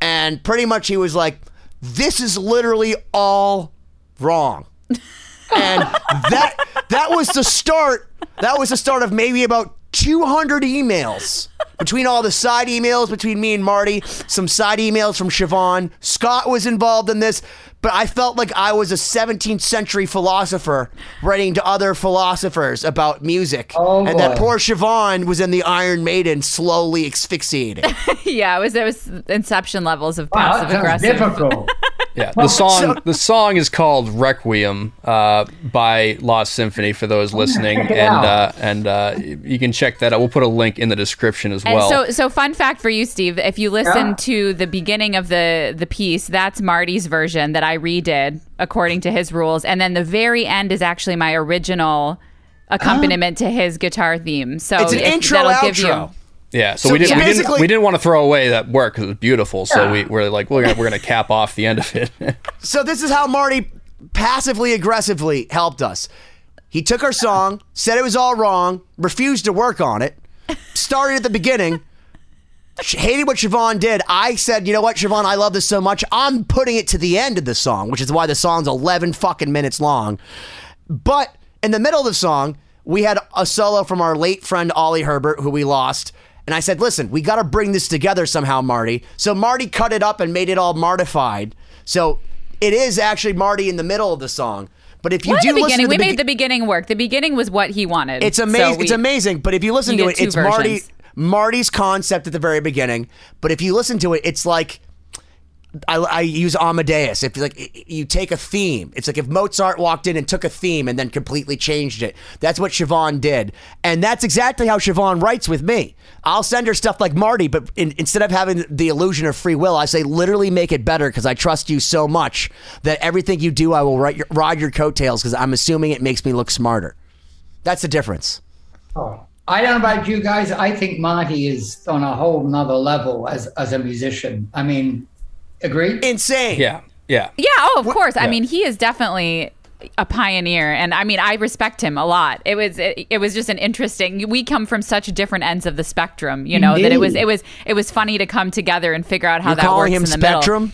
And pretty much he was like, "This is literally all wrong." *laughs* and that that was the start. That was the start of maybe about 200 emails between all the side emails between me and Marty, some side emails from Siobhan. Scott was involved in this. but I felt like I was a 17th century philosopher writing to other philosophers about music. Oh, and that poor Siobhan was in the Iron Maiden slowly asphyxiating. *laughs* yeah, it was it was inception levels of Wow, passive that aggressive. difficult. *laughs* Yeah, the song the song is called Requiem uh, by Lost Symphony for those listening, and uh, and uh, you can check that out. We'll put a link in the description as And well. so, so fun fact for you, Steve. If you listen Yeah. to the beginning of the the piece, that's Marty's version that I redid according to his rules, and then the very end is actually my original accompaniment to his guitar theme. So It's an if- intro, that'll give outro. Yeah, so, so we didn't we didn't we didn't want to throw away that work because it was beautiful. So we we're like we're gonna, we're gonna cap off the end of it. *laughs* So this is how Marty passively aggressively helped us. He took our song, said it was all wrong, refused to work on it, started at the beginning, hated what Siobhan did. I said, you know what, Siobhan, I love this so much. I'm putting it to the end of the song, which is why the song's 11 fucking minutes long. But in the middle of the song, we had a solo from our late friend Oli Herbert, who we lost. And I said, listen, we got to bring this together somehow, Marty. So Marty cut it up and made it all Martified. So it is actually Marty in the middle of the song. But if you Well, do the listen beginning, to we the made the beginning work. The beginning was what he wanted. it's So amazing. we- it's amazing. But if you listen You to it, it's Marty. Marty's concept at the very beginning. But if you listen to it, it's like I, I use Amadeus. If like you take a theme, it's like if Mozart walked in and took a theme and then completely changed it. That's what Siobhan did, and that's exactly how Siobhan writes with me. I'll send her stuff like Marty, but in, instead of having the illusion of free will, I say literally make it better because I trust you so much that everything you do, I will write your, ride your coattails because I'm assuming it makes me look smarter. That's the difference. Oh, I don't know about you guys. I think Marty is on a whole nother level as as a musician. I mean, agree? Insane. yeah, yeah. Yeah, oh, of course. I mean, he is definitely a pioneer and I mean, I respect him a lot. It was it, it was just an interesting we come from such different ends of the spectrum, you know, that it was it was it was funny to come together and figure out how You're that works him in the middle. Spectrum.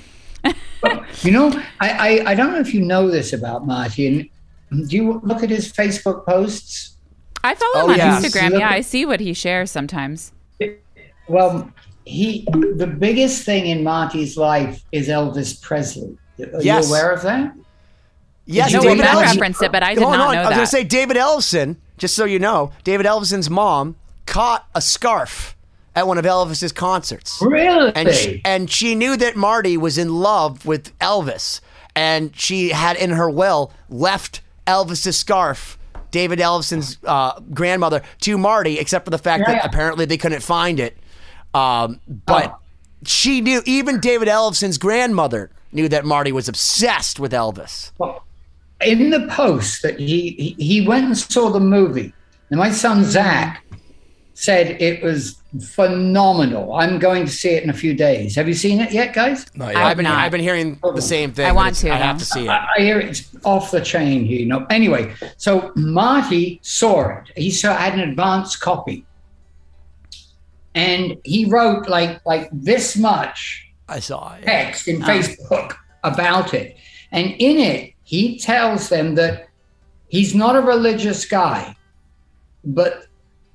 You know, I, I I don't know if you know this about Marty. Do you look at his Facebook posts? I follow Oh, him on yeah. Instagram. Yeah, at- I see what he shares sometimes. Well, he the biggest thing in Marty's life is Elvis Presley. Are Yes. you aware of that? Yes, No, No, David Ben Ellison- referenced it, but I did Hold not on. know I was that. going to say David Ellison, just so you know, David Ellison's mom caught a scarf at one of Elvis's concerts. Really? And she, and she knew that Marty was in love with Elvis. And she had in her will left Elvis's scarf, David Ellison's uh, grandmother, to Marty, except for the fact Yeah, that apparently they couldn't find it. Um, but Oh. she knew, even David Ellison's grandmother knew that Marty was obsessed with Elvis. Well, in the post that he, he he went and saw the movie. And my son Zach said it was phenomenal. I'm going to see it in a few days. Have you seen it yet, guys? Not I- yet. I've been. I've been hearing the same thing. I want to, I have to see it. I I hear it's off the chain you know. anyway, so Marty saw it. He saw had an advance copy, and he wrote like like this much I saw it. text in uh-huh. Facebook about it. And in it, he tells them that he's not a religious guy, but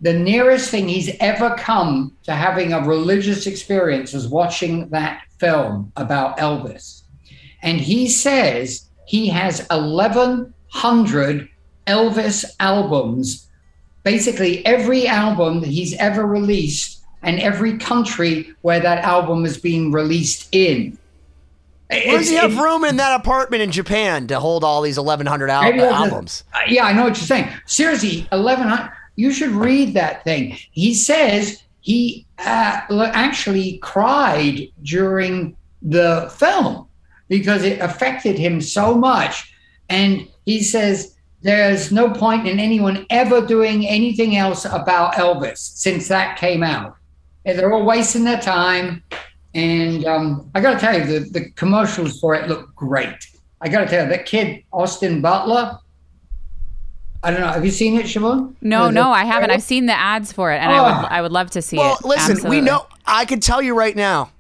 the nearest thing he's ever come to having a religious experience was watching that film about Elvis. And he says he has 1,100 Elvis albums, basically every album that he's ever released and every country where that album is being released in. Where does he have room in that apartment in Japan to hold all these 1,100 al- a- albums? Uh, yeah, I know what you're saying. Seriously, 1100. You should read that thing. He says he uh, actually cried during the film because it affected him so much. And he says there's no point in anyone ever doing anything else about Elvis since that came out. And they're all wasting their time. And um, I got to tell you, the, the commercials for it look great. I got to tell you, that kid, Austin Butler, I don't know. Have you seen it, Siobhan? No, The- no, the I haven't. trailer? I've seen the ads for it, and I Oh. would I would love to see Well, it. listen, Absolutely. we know. I can tell you right now,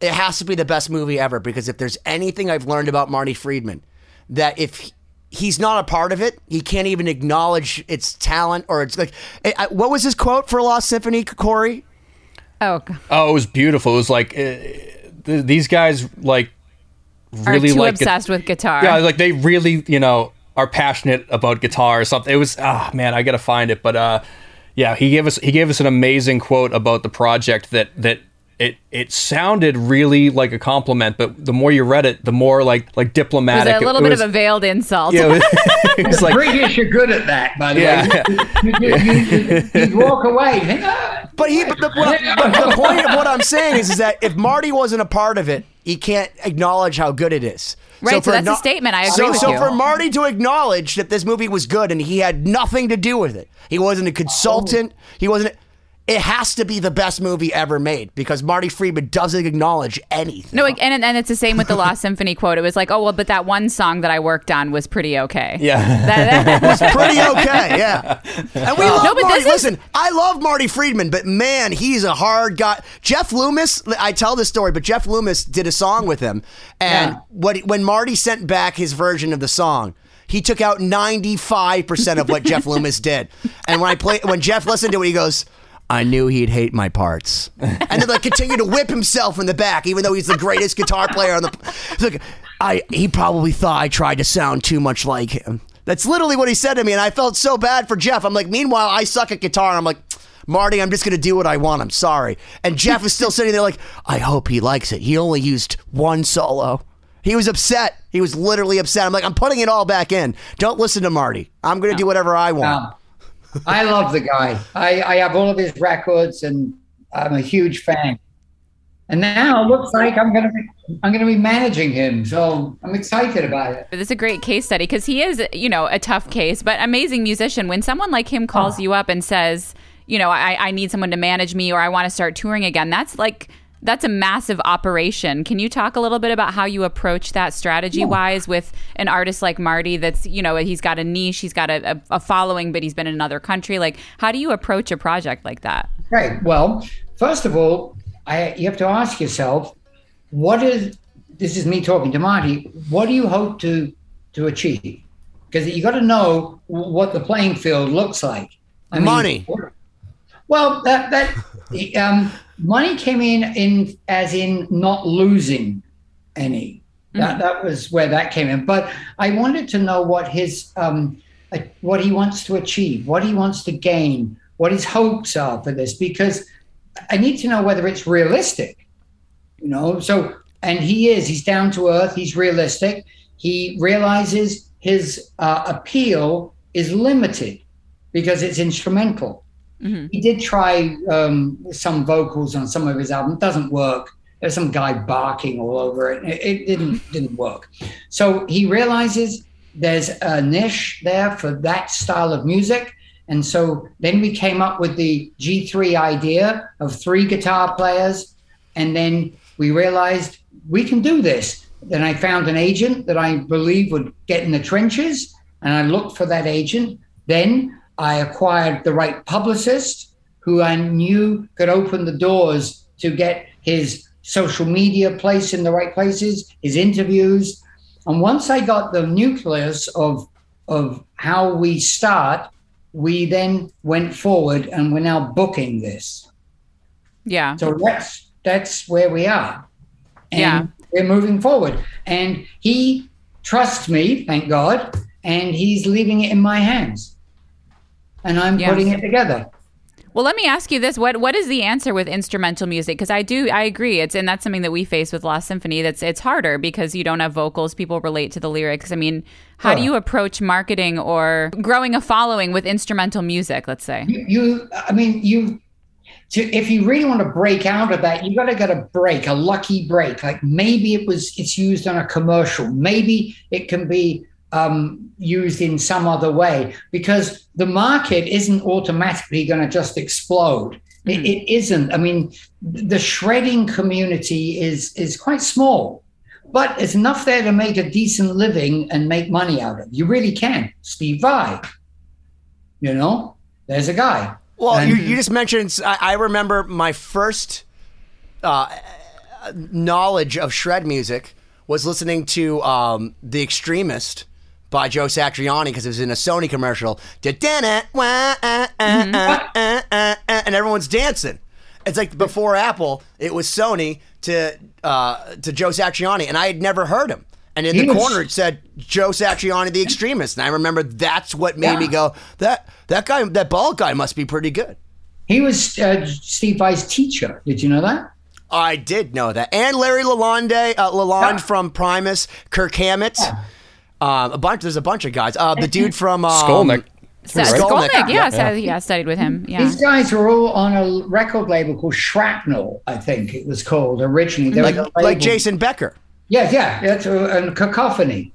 it has to be the best movie ever because if there's anything I've learned about Marty Friedman, that if he's not a part of it, he can't even acknowledge its talent or it's like. I- I- What was his quote for Lost Symphony, Cory? Oh, g- Oh, it was beautiful. It was like uh, th- these guys like Are really too like gu- obsessed with guitar. Yeah, like they really, you know, are passionate about guitar or something. It was ah man, I gotta find it. But uh yeah, he gave us he gave us an amazing quote about the project that that it it sounded really like a compliment, but the more you read it, the more like like it was diplomatic. a little it bit was, of a veiled insult. yeah, it was, *laughs* *laughs* it was like British are good at that, by the Yeah. way. *laughs* You, you, you, you, you walk away. You think, But he, but the, well, but the point of what I'm saying is, is that if Marty wasn't a part of it, he can't acknowledge how good it is. Right, so for that's a statement. I agree so, with so you. for Marty to acknowledge that this movie was good and he had nothing to do with it, he wasn't a consultant. He wasn't. It has to be the best movie ever made because Marty Friedman doesn't acknowledge anything. No, and and it's the same with the Lost *laughs* Symphony quote. It was like, oh well, but that one song that I worked on was pretty okay. yeah. That- *laughs* that- pretty okay, yeah. And we love No, but Marty. this is- Listen, I love Marty Friedman, but man, he's a hard guy. Jeff Loomis, I tell this story, but Jeff Loomis did a song with him, and Yeah. what when Marty sent back his version of the song. He took out 95% of what Jeff *laughs* Loomis did. And when I play when Jeff listened to it, he goes, I knew he'd hate my parts. *laughs* And then like continue to whip himself in the back, even though he's the greatest guitar player on the It's like I he probably thought I tried to sound too much like him. That's literally what he said to me, and I felt so bad for Jeff. I'm like, meanwhile, I suck at guitar, and I'm like, Marty, I'm just gonna do what I want. I'm sorry. And Jeff is still sitting there like, I hope he likes it. He only used one solo. He was upset. He was literally upset. I'm like, I'm putting it all back in. Don't listen to Marty. I'm gonna do whatever I want. um, I love the guy. I, I have all of his records, and I'm a huge fan. And now it looks like I'm gonna be I'm gonna be managing him, so I'm excited about it. This is a great case study because he is, you know, a tough case, but amazing musician. When someone like him calls oh. you up and says, you know, I, I need someone to manage me or I want to start touring again, that's like that's a massive operation. Can you talk a little bit about how you approach that strategy wise with an artist like Marty that's, you know, he's got a niche, he's got a, a, a following, but he's been in another country. Like, how do you approach a project like that? Right. Well, first of all, I you have to ask yourself, what is this is me talking to Marty, what do you hope to to achieve? Because you got to know what the playing field looks like. I mean, Money. Well, that that um, money came in in as in not losing any. That that was where that came in. But I wanted to know what his um, what he wants to achieve, what he wants to gain, what his hopes are for this, because I need to know whether it's realistic. You know, so and he is. He's down to earth. He's realistic. He realizes his uh, appeal is limited because it's instrumental. He did try um, some vocals on some of his albums. Doesn't work. There's some guy barking all over it. It, it didn't didn't work. So he realizes there's a niche there for that style of music. And so then we came up with the G3 idea of three guitar players. And then we realized we can do this. Then I found an agent that I believe would get in the trenches. And I looked for that agent. Then I acquired the right publicist who I knew could open the doors to get his social media place in the right places, his interviews. And once I got the nucleus of of how we start, we then went forward and we're now booking this. Yeah. So that's that's where we are. And Yeah. we're moving forward. And he trusts me, thank God, and he's leaving it in my hands. And I'm Yes. putting it together. Well, let me ask you this: what what is the answer with instrumental music? Because I do, I agree. It's and that's something that we face with Lost Symphony. That's it's harder because you don't have vocals. People relate to the lyrics. I mean, how do you approach marketing or growing a following with instrumental music? Let's say. you, you i mean you to if you really want to break out of that you got to get a break a lucky break like maybe it was it's used on a commercial maybe it can be um, used in some other way because the market isn't automatically going to just explode. It, it isn't. I mean the shredding community is is quite small but it's enough there to make a decent living and make money out of you really can. Steve vai you know there's a guy. Well, And- you, you just mentioned. I, I remember my first uh, knowledge of shred music was listening to um, "The Extremist" by Joe Satriani because it was in a Sony commercial. Uh, And everyone's dancing. it's like before Apple, it was Sony to uh, to Joe Satriani, and I had never heard him. And in He the was- corner it said Joe Satriani, the extremist, and I remember that's what made me go that that guy, that bald guy, must be pretty good. He was uh, Steve Vai's teacher. Did you know that? I did know that, and Larry Lalonde, uh, Lalonde Yeah. from Primus, Kirk Hammett, um, a bunch. There's a bunch of guys. Uh, the dude *laughs* from um, Skolnick. So, Skolnick. Skolnick, yeah, Yeah. so- yeah, studied with him. Yeah. These guys were all on a record label called Shrapnel, I think it was called originally. There like was like Jason Becker. Yeah, yeah, that's a, and Cacophony,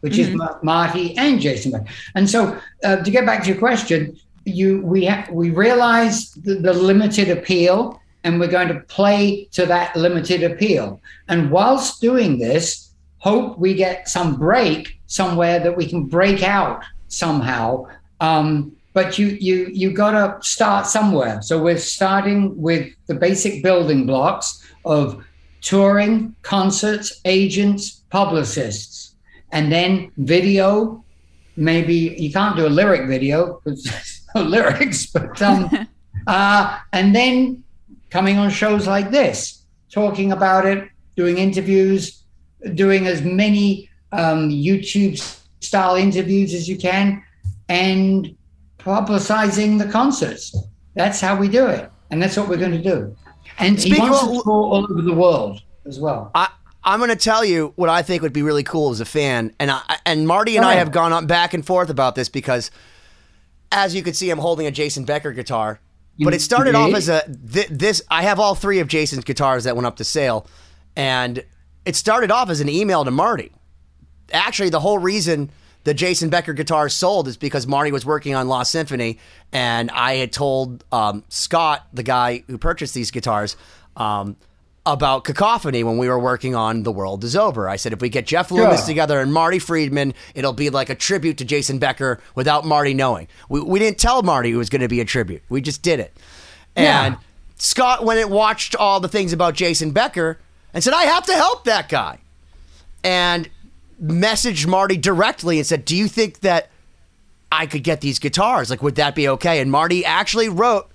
which is Ma- Marty and Jason. Beck. And so, uh, to get back to your question, you we ha- we realize the, the limited appeal, and we're going to play to that limited appeal. And whilst doing this, hope we get some break somewhere that we can break out somehow. Um, but you you you got to start somewhere. So we're starting with the basic building blocks of touring, concerts, agents, publicists, and then video. Maybe you can't do a lyric video because there's no *laughs* lyrics, but um, *laughs* uh, and then coming on shows like this, talking about it, doing interviews, doing as many um, YouTube style interviews as you can, and publicizing the concerts. That's how we do it, and that's what we're going to do. And he wants of- to tour all over the world as well. I I'm going to tell you what I think would be really cool as a fan, and I and Marty and I have gone on back and forth about this because, as you can see, I'm holding a Jason Becker guitar, but it started off as a th- this. I have all three of Jason's guitars that went up to sale, and it started off as an email to Marty. Actually, the whole reason the Jason Becker guitar sold is because Marty was working on Lost Symphony, and I had told um, Scott, the guy who purchased these guitars, um, about Cacophony when we were working on The World Is Over. I said if we get Jeff Loomis Sure. together and Marty Friedman, it'll be like a tribute to Jason Becker without Marty knowing. We, we didn't tell Marty it was going to be a tribute. We just did it. And Yeah. Scott went and watched all the things about Jason Becker and said, I have to help that guy. And messaged Marty directly and said, Do you think that I could get these guitars? Like, would that be okay? And Marty actually wrote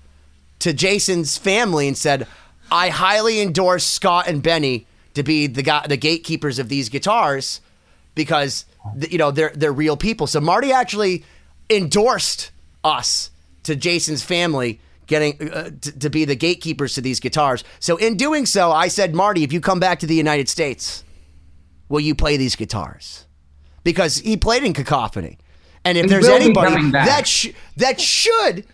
to Jason's family and said, I highly endorse Scott and Benny to be the guy, the gatekeepers of these guitars because you know they're they're real people. So Marty actually endorsed us to Jason's family getting uh, to, to be the gatekeepers to these guitars. So in doing so, I said, Marty, if you come back to the United States, will you play these guitars? Because he played in Cacophony, and if He there's anybody that sh- that should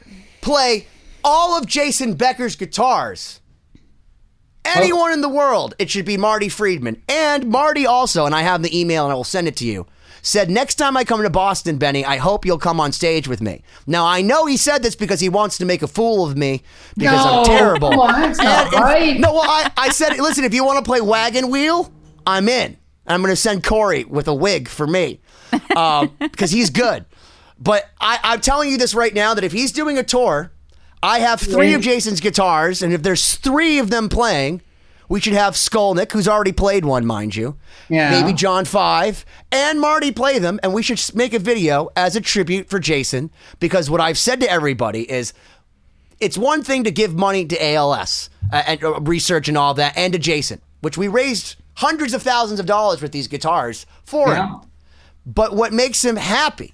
play all of Jason Becker's guitars. Anyone in the world, it should be Marty Friedman. And Marty also, and I have the email and I will send it to you, said, Next time I come to Boston, Benny, I hope you'll come on stage with me. Now, I know he said this because he wants to make a fool of me because I'm terrible. come on, that's not And- and- No, well, I, I said, Listen, if you want to play Wagon Wheel, I'm in. I'm going to send Cory with a wig for me um, *laughs* because he's good. But I, I'm telling you this right now that if he's doing a tour, I have three of Jason's guitars, and if there's three of them playing, we should have Skolnick, who's already played one, mind you. Yeah. Maybe John Five and Marty play them, and we should make a video as a tribute for Jason because what I've said to everybody is it's one thing to give money to ALS uh, and uh, research and all that, and to Jason, which we raised hundreds of thousands of dollars with these guitars for Yeah. him. But what makes him happy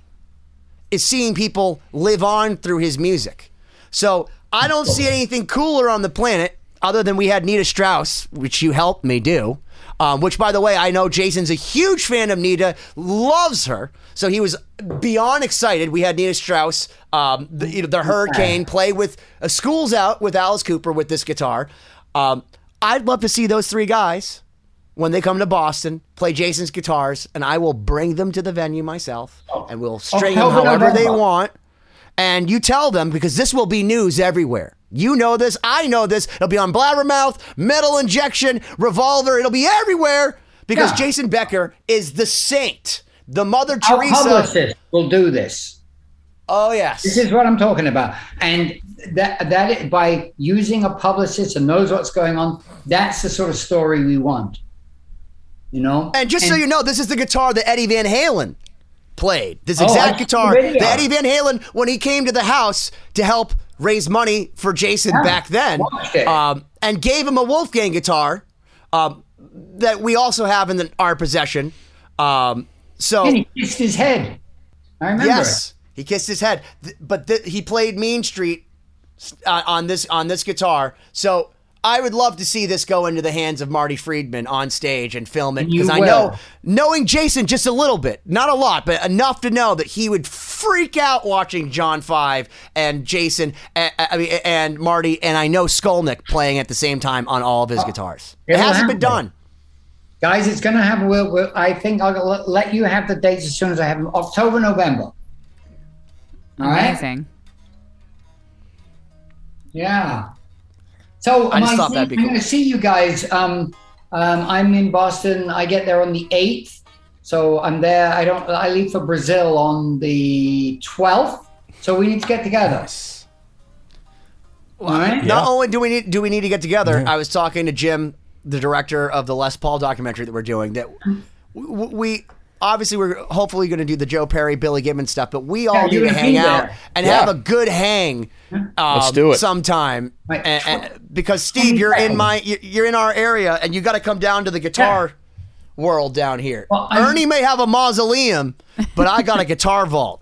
is seeing people live on through his music. So I don't see anything cooler on the planet other than we had Nita Strauss, which you helped me do. Um, which, by the way, I know Jason's a huge fan of Nita, loves her. So he was beyond excited. We had Nita Strauss, um, the, you know, the Hurricane, play with uh, Schools Out with Alice Cooper with this guitar. Um, I'd love to see those three guys when they come to Boston, play Jason's guitars, and I will bring them to the venue myself, and we'll string them however they want. And you tell them because this will be news everywhere. You know this, I know this. It'll be on Blabbermouth, Metal Injection, Revolver. It'll be everywhere because Yeah. Jason Becker is the saint, the Mother Our Teresa. publicist will do this. Oh yes, This is what I'm talking about. And that that by using a publicist and knows what's going on, that's the sort of story we want. You know? And just so you know, this is the guitar that Eddie Van Halen played. This Oh, exact the guitar that Eddie Van Halen, when he came to the house to help raise money for Jason Yeah, back then, um, and gave him a Wolfgang guitar um, that we also have in the, our possession. Um, so And he kissed his head. I remember. yes, he kissed his head, but th- he played Mean Street uh, on this on this guitar. So I would love to see this go into the hands of Marty Friedman on stage and film it because I know, knowing Jason just a little bit, not a lot, but enough to know that he would freak out watching John Five and Jason, uh, I mean, and Marty, and I know Skolnick playing at the same time on all of his guitars. It it'll hasn't been done. Guys, it's going to happen. We'll, we'll, I think I'll let- let you have the dates as soon as I have them. October, November. All right. Amazing. Yeah. So I just my thought that'd be I'm cool. going to see you guys. Um, um, I'm in Boston. I get there on the eighth, so I'm there. I don't. I leave for Brazil on the twelfth. So we need to get together. All right. Not only do we need do we need to get together, I was talking to Jim, the director of the Les Paul documentary that we're doing. That w- w- we obviously we're hopefully going to do the Joe Perry, Billy Gibbons stuff, but we all Yeah, need to hang out there. and Yeah. have a good hang. Um, Let's do it. sometime. Right. And- and- because Steve, you're in my you- you're in our area, and you got to come down to the guitar world down here. Well, Ernie may have a mausoleum, but I got a *laughs* guitar vault.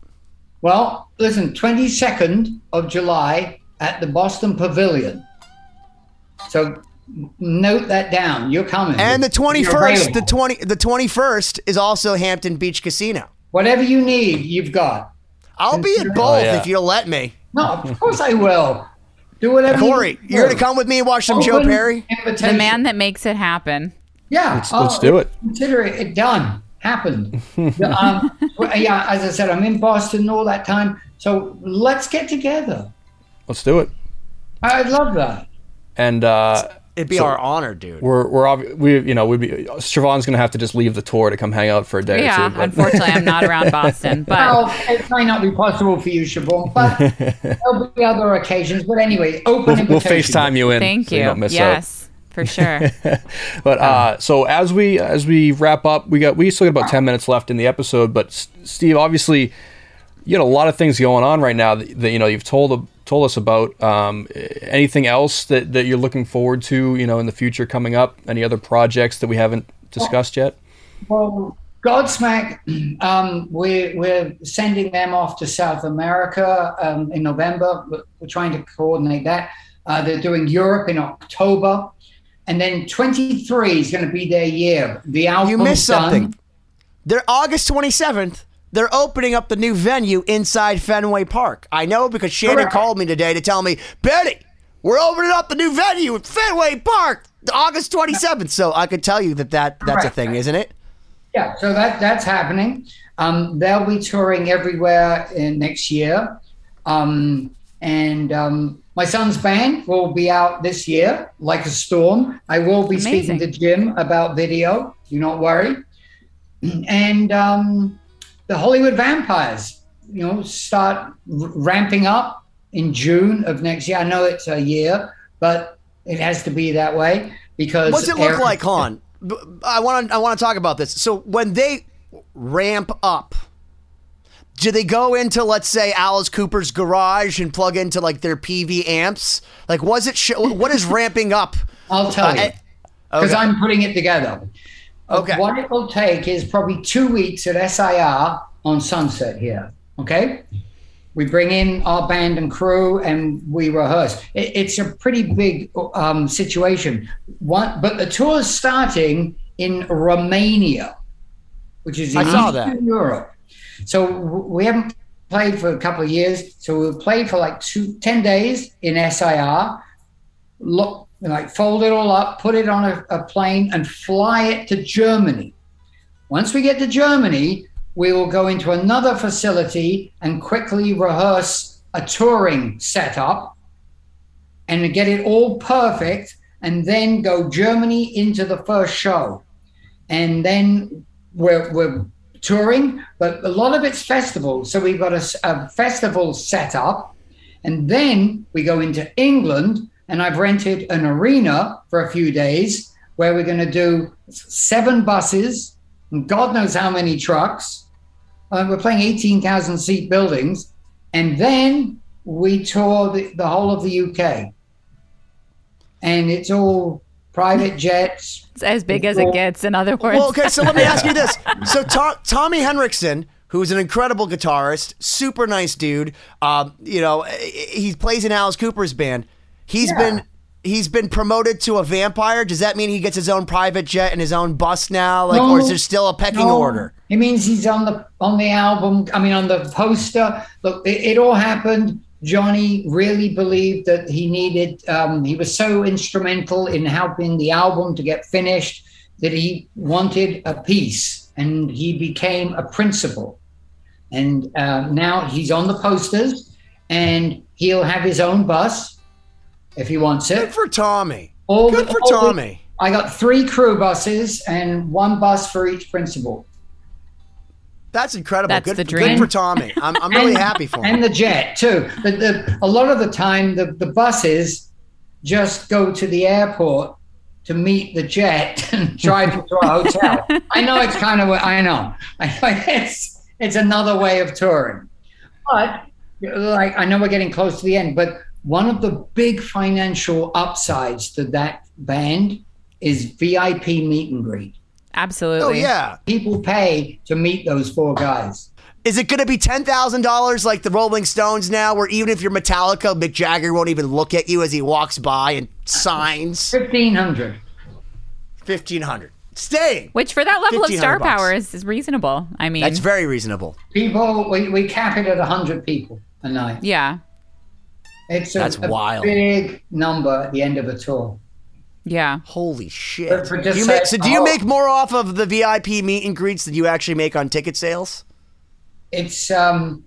Well, listen. Twenty second of July at the Boston Pavilion. So note that down. You're coming. And the twenty first, the twenty, the twenty first is also Hampton Beach Casino. Whatever you need, you've got. I'll be at both Oh, yeah. if you'll let me. No, of course I will. Do whatever. you Cory, need you're gonna come with me and watch some Joe Open Perry. The invitation. man that makes it happen. Yeah, Let's- let's do it. Consider it, it done. Happened. *laughs* Yeah, um, yeah, as I said, I'm in Boston all that time. So let's get together. Let's do it. I'd love that. And uh, It'd be So- our honor, dude. we're we're obvi- we you know we'd be Siobhan's gonna have to just leave the tour to come hang out for a day Yeah, or two. but- unfortunately, I'm not around *laughs* Boston, but Well, it might not be possible for you, Siobhan, but *laughs* there'll be other occasions. But anyway, open we'll, we'll invitation. FaceTime you in. thank so you. don't miss out. yes, for sure. *laughs* But uh, so as we as we wrap up, we got we still got about ten minutes left in the episode. But S- Steve, obviously, you got a lot of things going on right now that, that you know you've told told us about. Um, anything else that, that you're looking forward to? You know, in the future coming up. Any other projects that we haven't discussed yet? Well, Godsmack, um, we're, we're sending them off to South America um, in November. We're, we're trying to coordinate that. Uh, they're doing Europe in October. And then 23 is going to be their year. The album You missed something. They're August 27th. They're opening up the new venue inside Fenway Park. I know because Shannon Correct. called me today to tell me, Benny, we're opening up the new venue at Fenway Park, August 27th. So I could tell you that, that that's a thing, isn't it? Yeah, so that that's happening. Um, they'll be touring everywhere in next year, um, and um, my son's band will be out this year, like a storm. I will be speaking to Jim about video. Do not worry. *clears throat* And um, the Hollywood Vampires, you know, start r- ramping up in June of next year. I know it's a year, but it has to be that way because. What's it look Eric- like, Han? I want to I want to talk about this. So when they ramp up, do they go into let's say Alice Cooper's garage and plug into like their PV amps? Like, was it sh- what is ramping up? I'll tell you. Uh, because okay. I'm putting it together. Okay. What it will take is probably two weeks at SIR on Sunset here. Okay. We bring in our band and crew and we rehearse. It, it's a pretty big um, situation. One, but the tour's starting in Romania, which is in Eastern. Europe. So we haven't played for a couple of years. So we'll play for like two, 10 days in SIR look like fold it all up, put it on a, a plane, and fly it to Germany. Once we get to Germany, we will go into another facility and quickly rehearse a touring setup and get it all perfect, and then go Germany into the first show. And then we're, we're touring, but a lot of it's festivals. So we've got a, a festival set up, and then we go into England, and I've rented an arena for a few days where we're going to do seven buses and God knows how many trucks. Uh, we're playing 18,000 seat buildings. And then we tour the, the whole of the UK, and it's all private *laughs* jets. It's as big as it gets, in other words. Well, okay, so let me ask you this. *laughs* So To- Tommy Henriksen, who's an incredible guitarist, super nice dude, um, you know, he plays in Alice Cooper's band. He's Yeah. been he's been promoted to a vampire. Does that mean he gets his own private jet and his own bus now? Like, or is there still a pecking no. order? It means he's on the on the album. I mean, on the poster. Look, it, it all happened. Johnny really believed that he needed. Um, he was so instrumental in helping the album to get finished that he wanted a piece, and he became a principal. And uh, now he's on the posters, and he'll have his own bus if he wants it. Good for Tommy. All Good the- for all the- Tommy. I got three crew buses and one bus for each principal. That's incredible. That's good, the good for Tommy. I'm, I'm really And- happy for him. And the jet too. The, the, a lot of the time, the, the buses just go to the airport to meet the jet *laughs* and drive to a hotel. *laughs* I know it's kind of. I know. I *laughs* know it's it's another way of touring, but like I know we're getting close to the end. But one of the big financial upsides to that band is VIP meet and greet. Absolutely. oh yeah. People pay to meet those four guys. Is it going to be ten thousand dollars like the Rolling Stones now, where even if you're Metallica, Mick Jagger won't even look at you as he walks by and signs Fifteen hundred. fifteen hundred? Staying. Which for that level of star bucks. power is, is reasonable. I mean, That's very reasonable. People, we, we cap it at 100 people a night. yeah. It's a, That's a wild. big number at the end of a tour. Yeah. Holy shit! But for Do you make, so do you oh. make more off of the VIP meet and greets than you actually make on ticket sales? It's um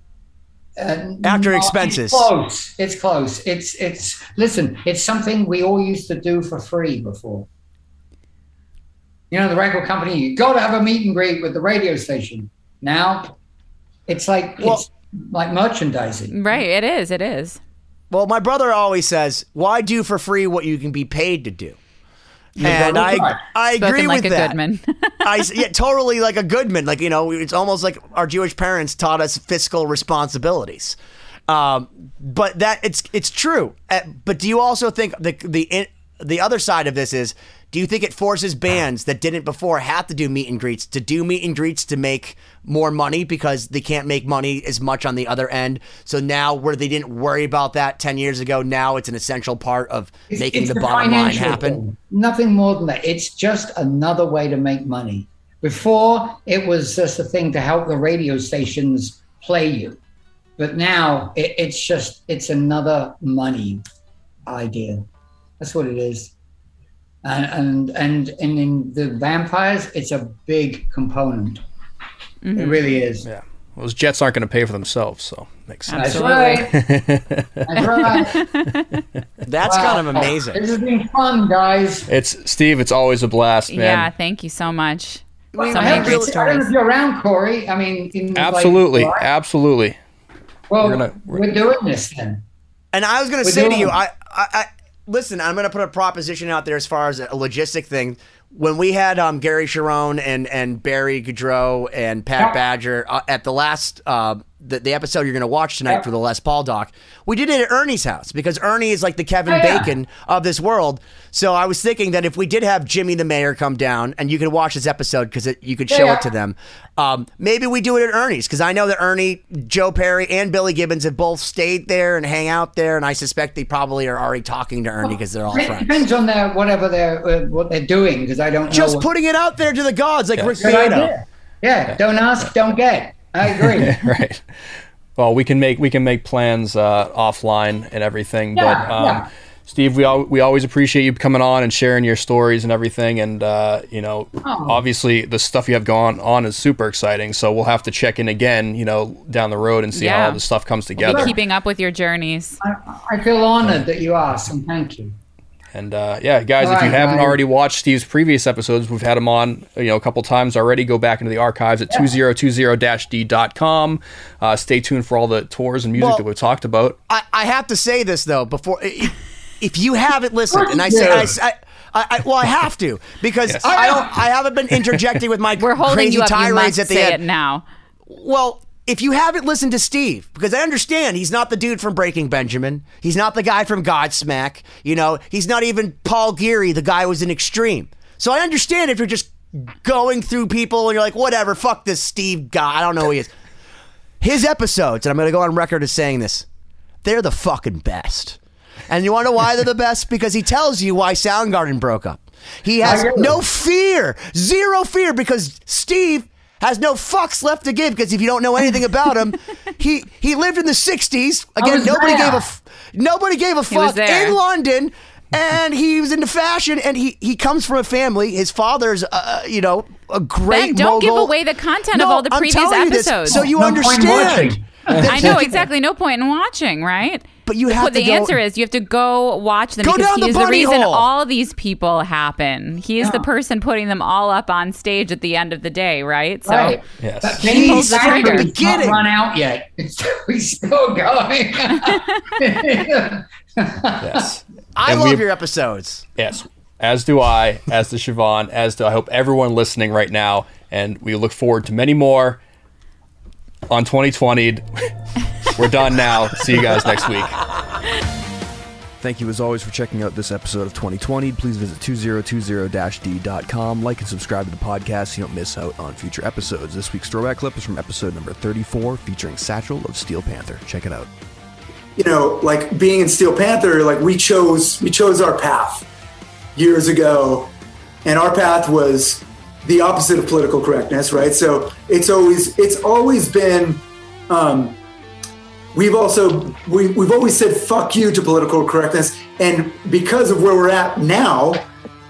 uh, After no, expenses. It's close. It's close. It's it's listen. It's something we all used to do for free before. You know, the record company. You got to have a meet and greet with the radio station. Now, it's like Well- it's like merchandising. Right. It is. It is. Well, my brother always says, "Why do for free what you can be paid to do?" And brother's right. I I agree like with a that. Goodman. *laughs* I s- yeah, totally like a Goodman. Like you know, it's almost like our Jewish parents taught us fiscal responsibilities. Um, but that it's it's true. Uh, but do you also think the the in, the other side of this is? Do you think it forces bands that didn't before have to do meet and greets to do meet and greets to make more money because they can't make money as much on the other end? So now, where they didn't worry about that ten years ago, now it's an essential part of It's- making it's the bottom line happen. thing. Nothing more than that. It's just another way to make money. Before, it was just a thing to help the radio stations play you, but now it, it's just it's another money idea. That's what it is. And and and, and in the vampires, it's a big component. It mm-hmm. really is. Yeah. Well, those jets aren't going to pay for themselves, so makes sense. That's right. That's right. *laughs* That's kind of amazing. This has been fun, guys. It's Steve. It's always a blast, man. Yeah. Thank you so much. Well, so I many don't great know- I don't know stories. if you're around, Cory. I mean, in, like, Absolutely, right? absolutely. Well, We're we're, gonna- we're- doing this then. And I was going to say to you. I, I, I listen. I'm going to put a proposition out there as far as a logistic thing. When we had um, Gary Cherone and and Barry Goudreau and Pat Badger uh, at the last uh, the, the episode you're going to watch tonight Yeah. for the Les Paul doc, we did it at Ernie's house because Ernie is like the Kevin Oh, yeah. Bacon of this world. So I was thinking that if we did have Jimmy the Mayor come down and you could watch this episode because you could show Yeah. it to them, um, maybe we do it at Ernie's because I know that Ernie, Joe Perry, and Billy Gibbons have both stayed there and hang out there, and I suspect they probably are already talking to Ernie because they're all It friends. depends on their whatever they're uh, what they're doing because I don't Just know. putting it out there to the gods, like Rick Good Beato. idea. Yeah, don't ask, don't get. I agree. *laughs* right. Well, we can make we can make plans uh, offline and everything, Yeah, but um, yeah. Steve, we al- we always appreciate you coming on and sharing your stories and everything, and uh, you know, Oh. obviously the stuff you have going on is super exciting. So we'll have to check in again, you know, down the road and see how Yeah. all this stuff comes together. Keeping up with your journeys. I, I feel honored that you asked, and thank you. And uh, yeah, guys, All if you right, haven't guys. already watched Steve's previous episodes, we've had him on you know a couple times already. Go back into the archives at 2020-d.com. Uh, stay tuned for all the tours and music Well- that we've talked about. I, I have to say this though before if, if you haven't listened, and I you say. I, I, I, I well I have to because Yes. I don't I haven't been interjecting with my We're holding crazy you up. You tirades must at the say end. it now. Well, if you haven't listened to Steve, because I understand he's not the dude from Breaking Benjamin, he's not the guy from Godsmack, you know, he's not even Paul Geary, the guy who was in Extreme. So I understand if you're just going through people and you're like, whatever, fuck this Steve guy, I don't know who he is. His episodes, and I'm going to go on record as saying this, they're the fucking best. And you want to know why they're the best? Because he tells you why Soundgarden broke up. He has I get it. no fear, zero fear, because Steve has no fucks left to give. Because if you don't know anything about him, *laughs* he he lived in the '60s. Again, was nobody there. gave a f- nobody gave a fuck in London. And he was into fashion, and he, he comes from a family. His father's, uh, you know, a great Ben, don't give away the content of all the I'm previous telling you this episodes. so you No understand. I know exactly. No point in watching, right? But you have But to the go- answer is you have to go watch them Go because down he the is the reason hole. all these people happen. He is the person putting them all up on stage at the end of the day, right? So Right. Yes. But He pulls the Benny trigger. Sanders not run out yet. *laughs* It's he's still going. Yes. I And love your episodes. Yes. As do I, as does Siobhan, as do I hope everyone listening right now. And we look forward to many more on 2020. *laughs* We're done now. See you guys next week. Thank you as always for checking out this episode of 2020. Please visit 2020-d.com, like and subscribe to the podcast so you don't miss out on future episodes. This week's throwback clip is from episode number 34 featuring Satchel of Steel Panther. Check it out. you know, like being in Steel Panther, like we chose we chose our path years ago, and our path was the opposite of political correctness, right? So it's always it's always been. Um, we've also we, we've always said fuck you to political correctness, and because of where we're at now,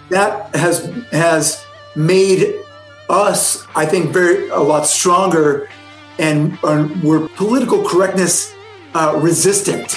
that has has made us, I think, very a lot stronger, and, and we're political correctness uh, resistant.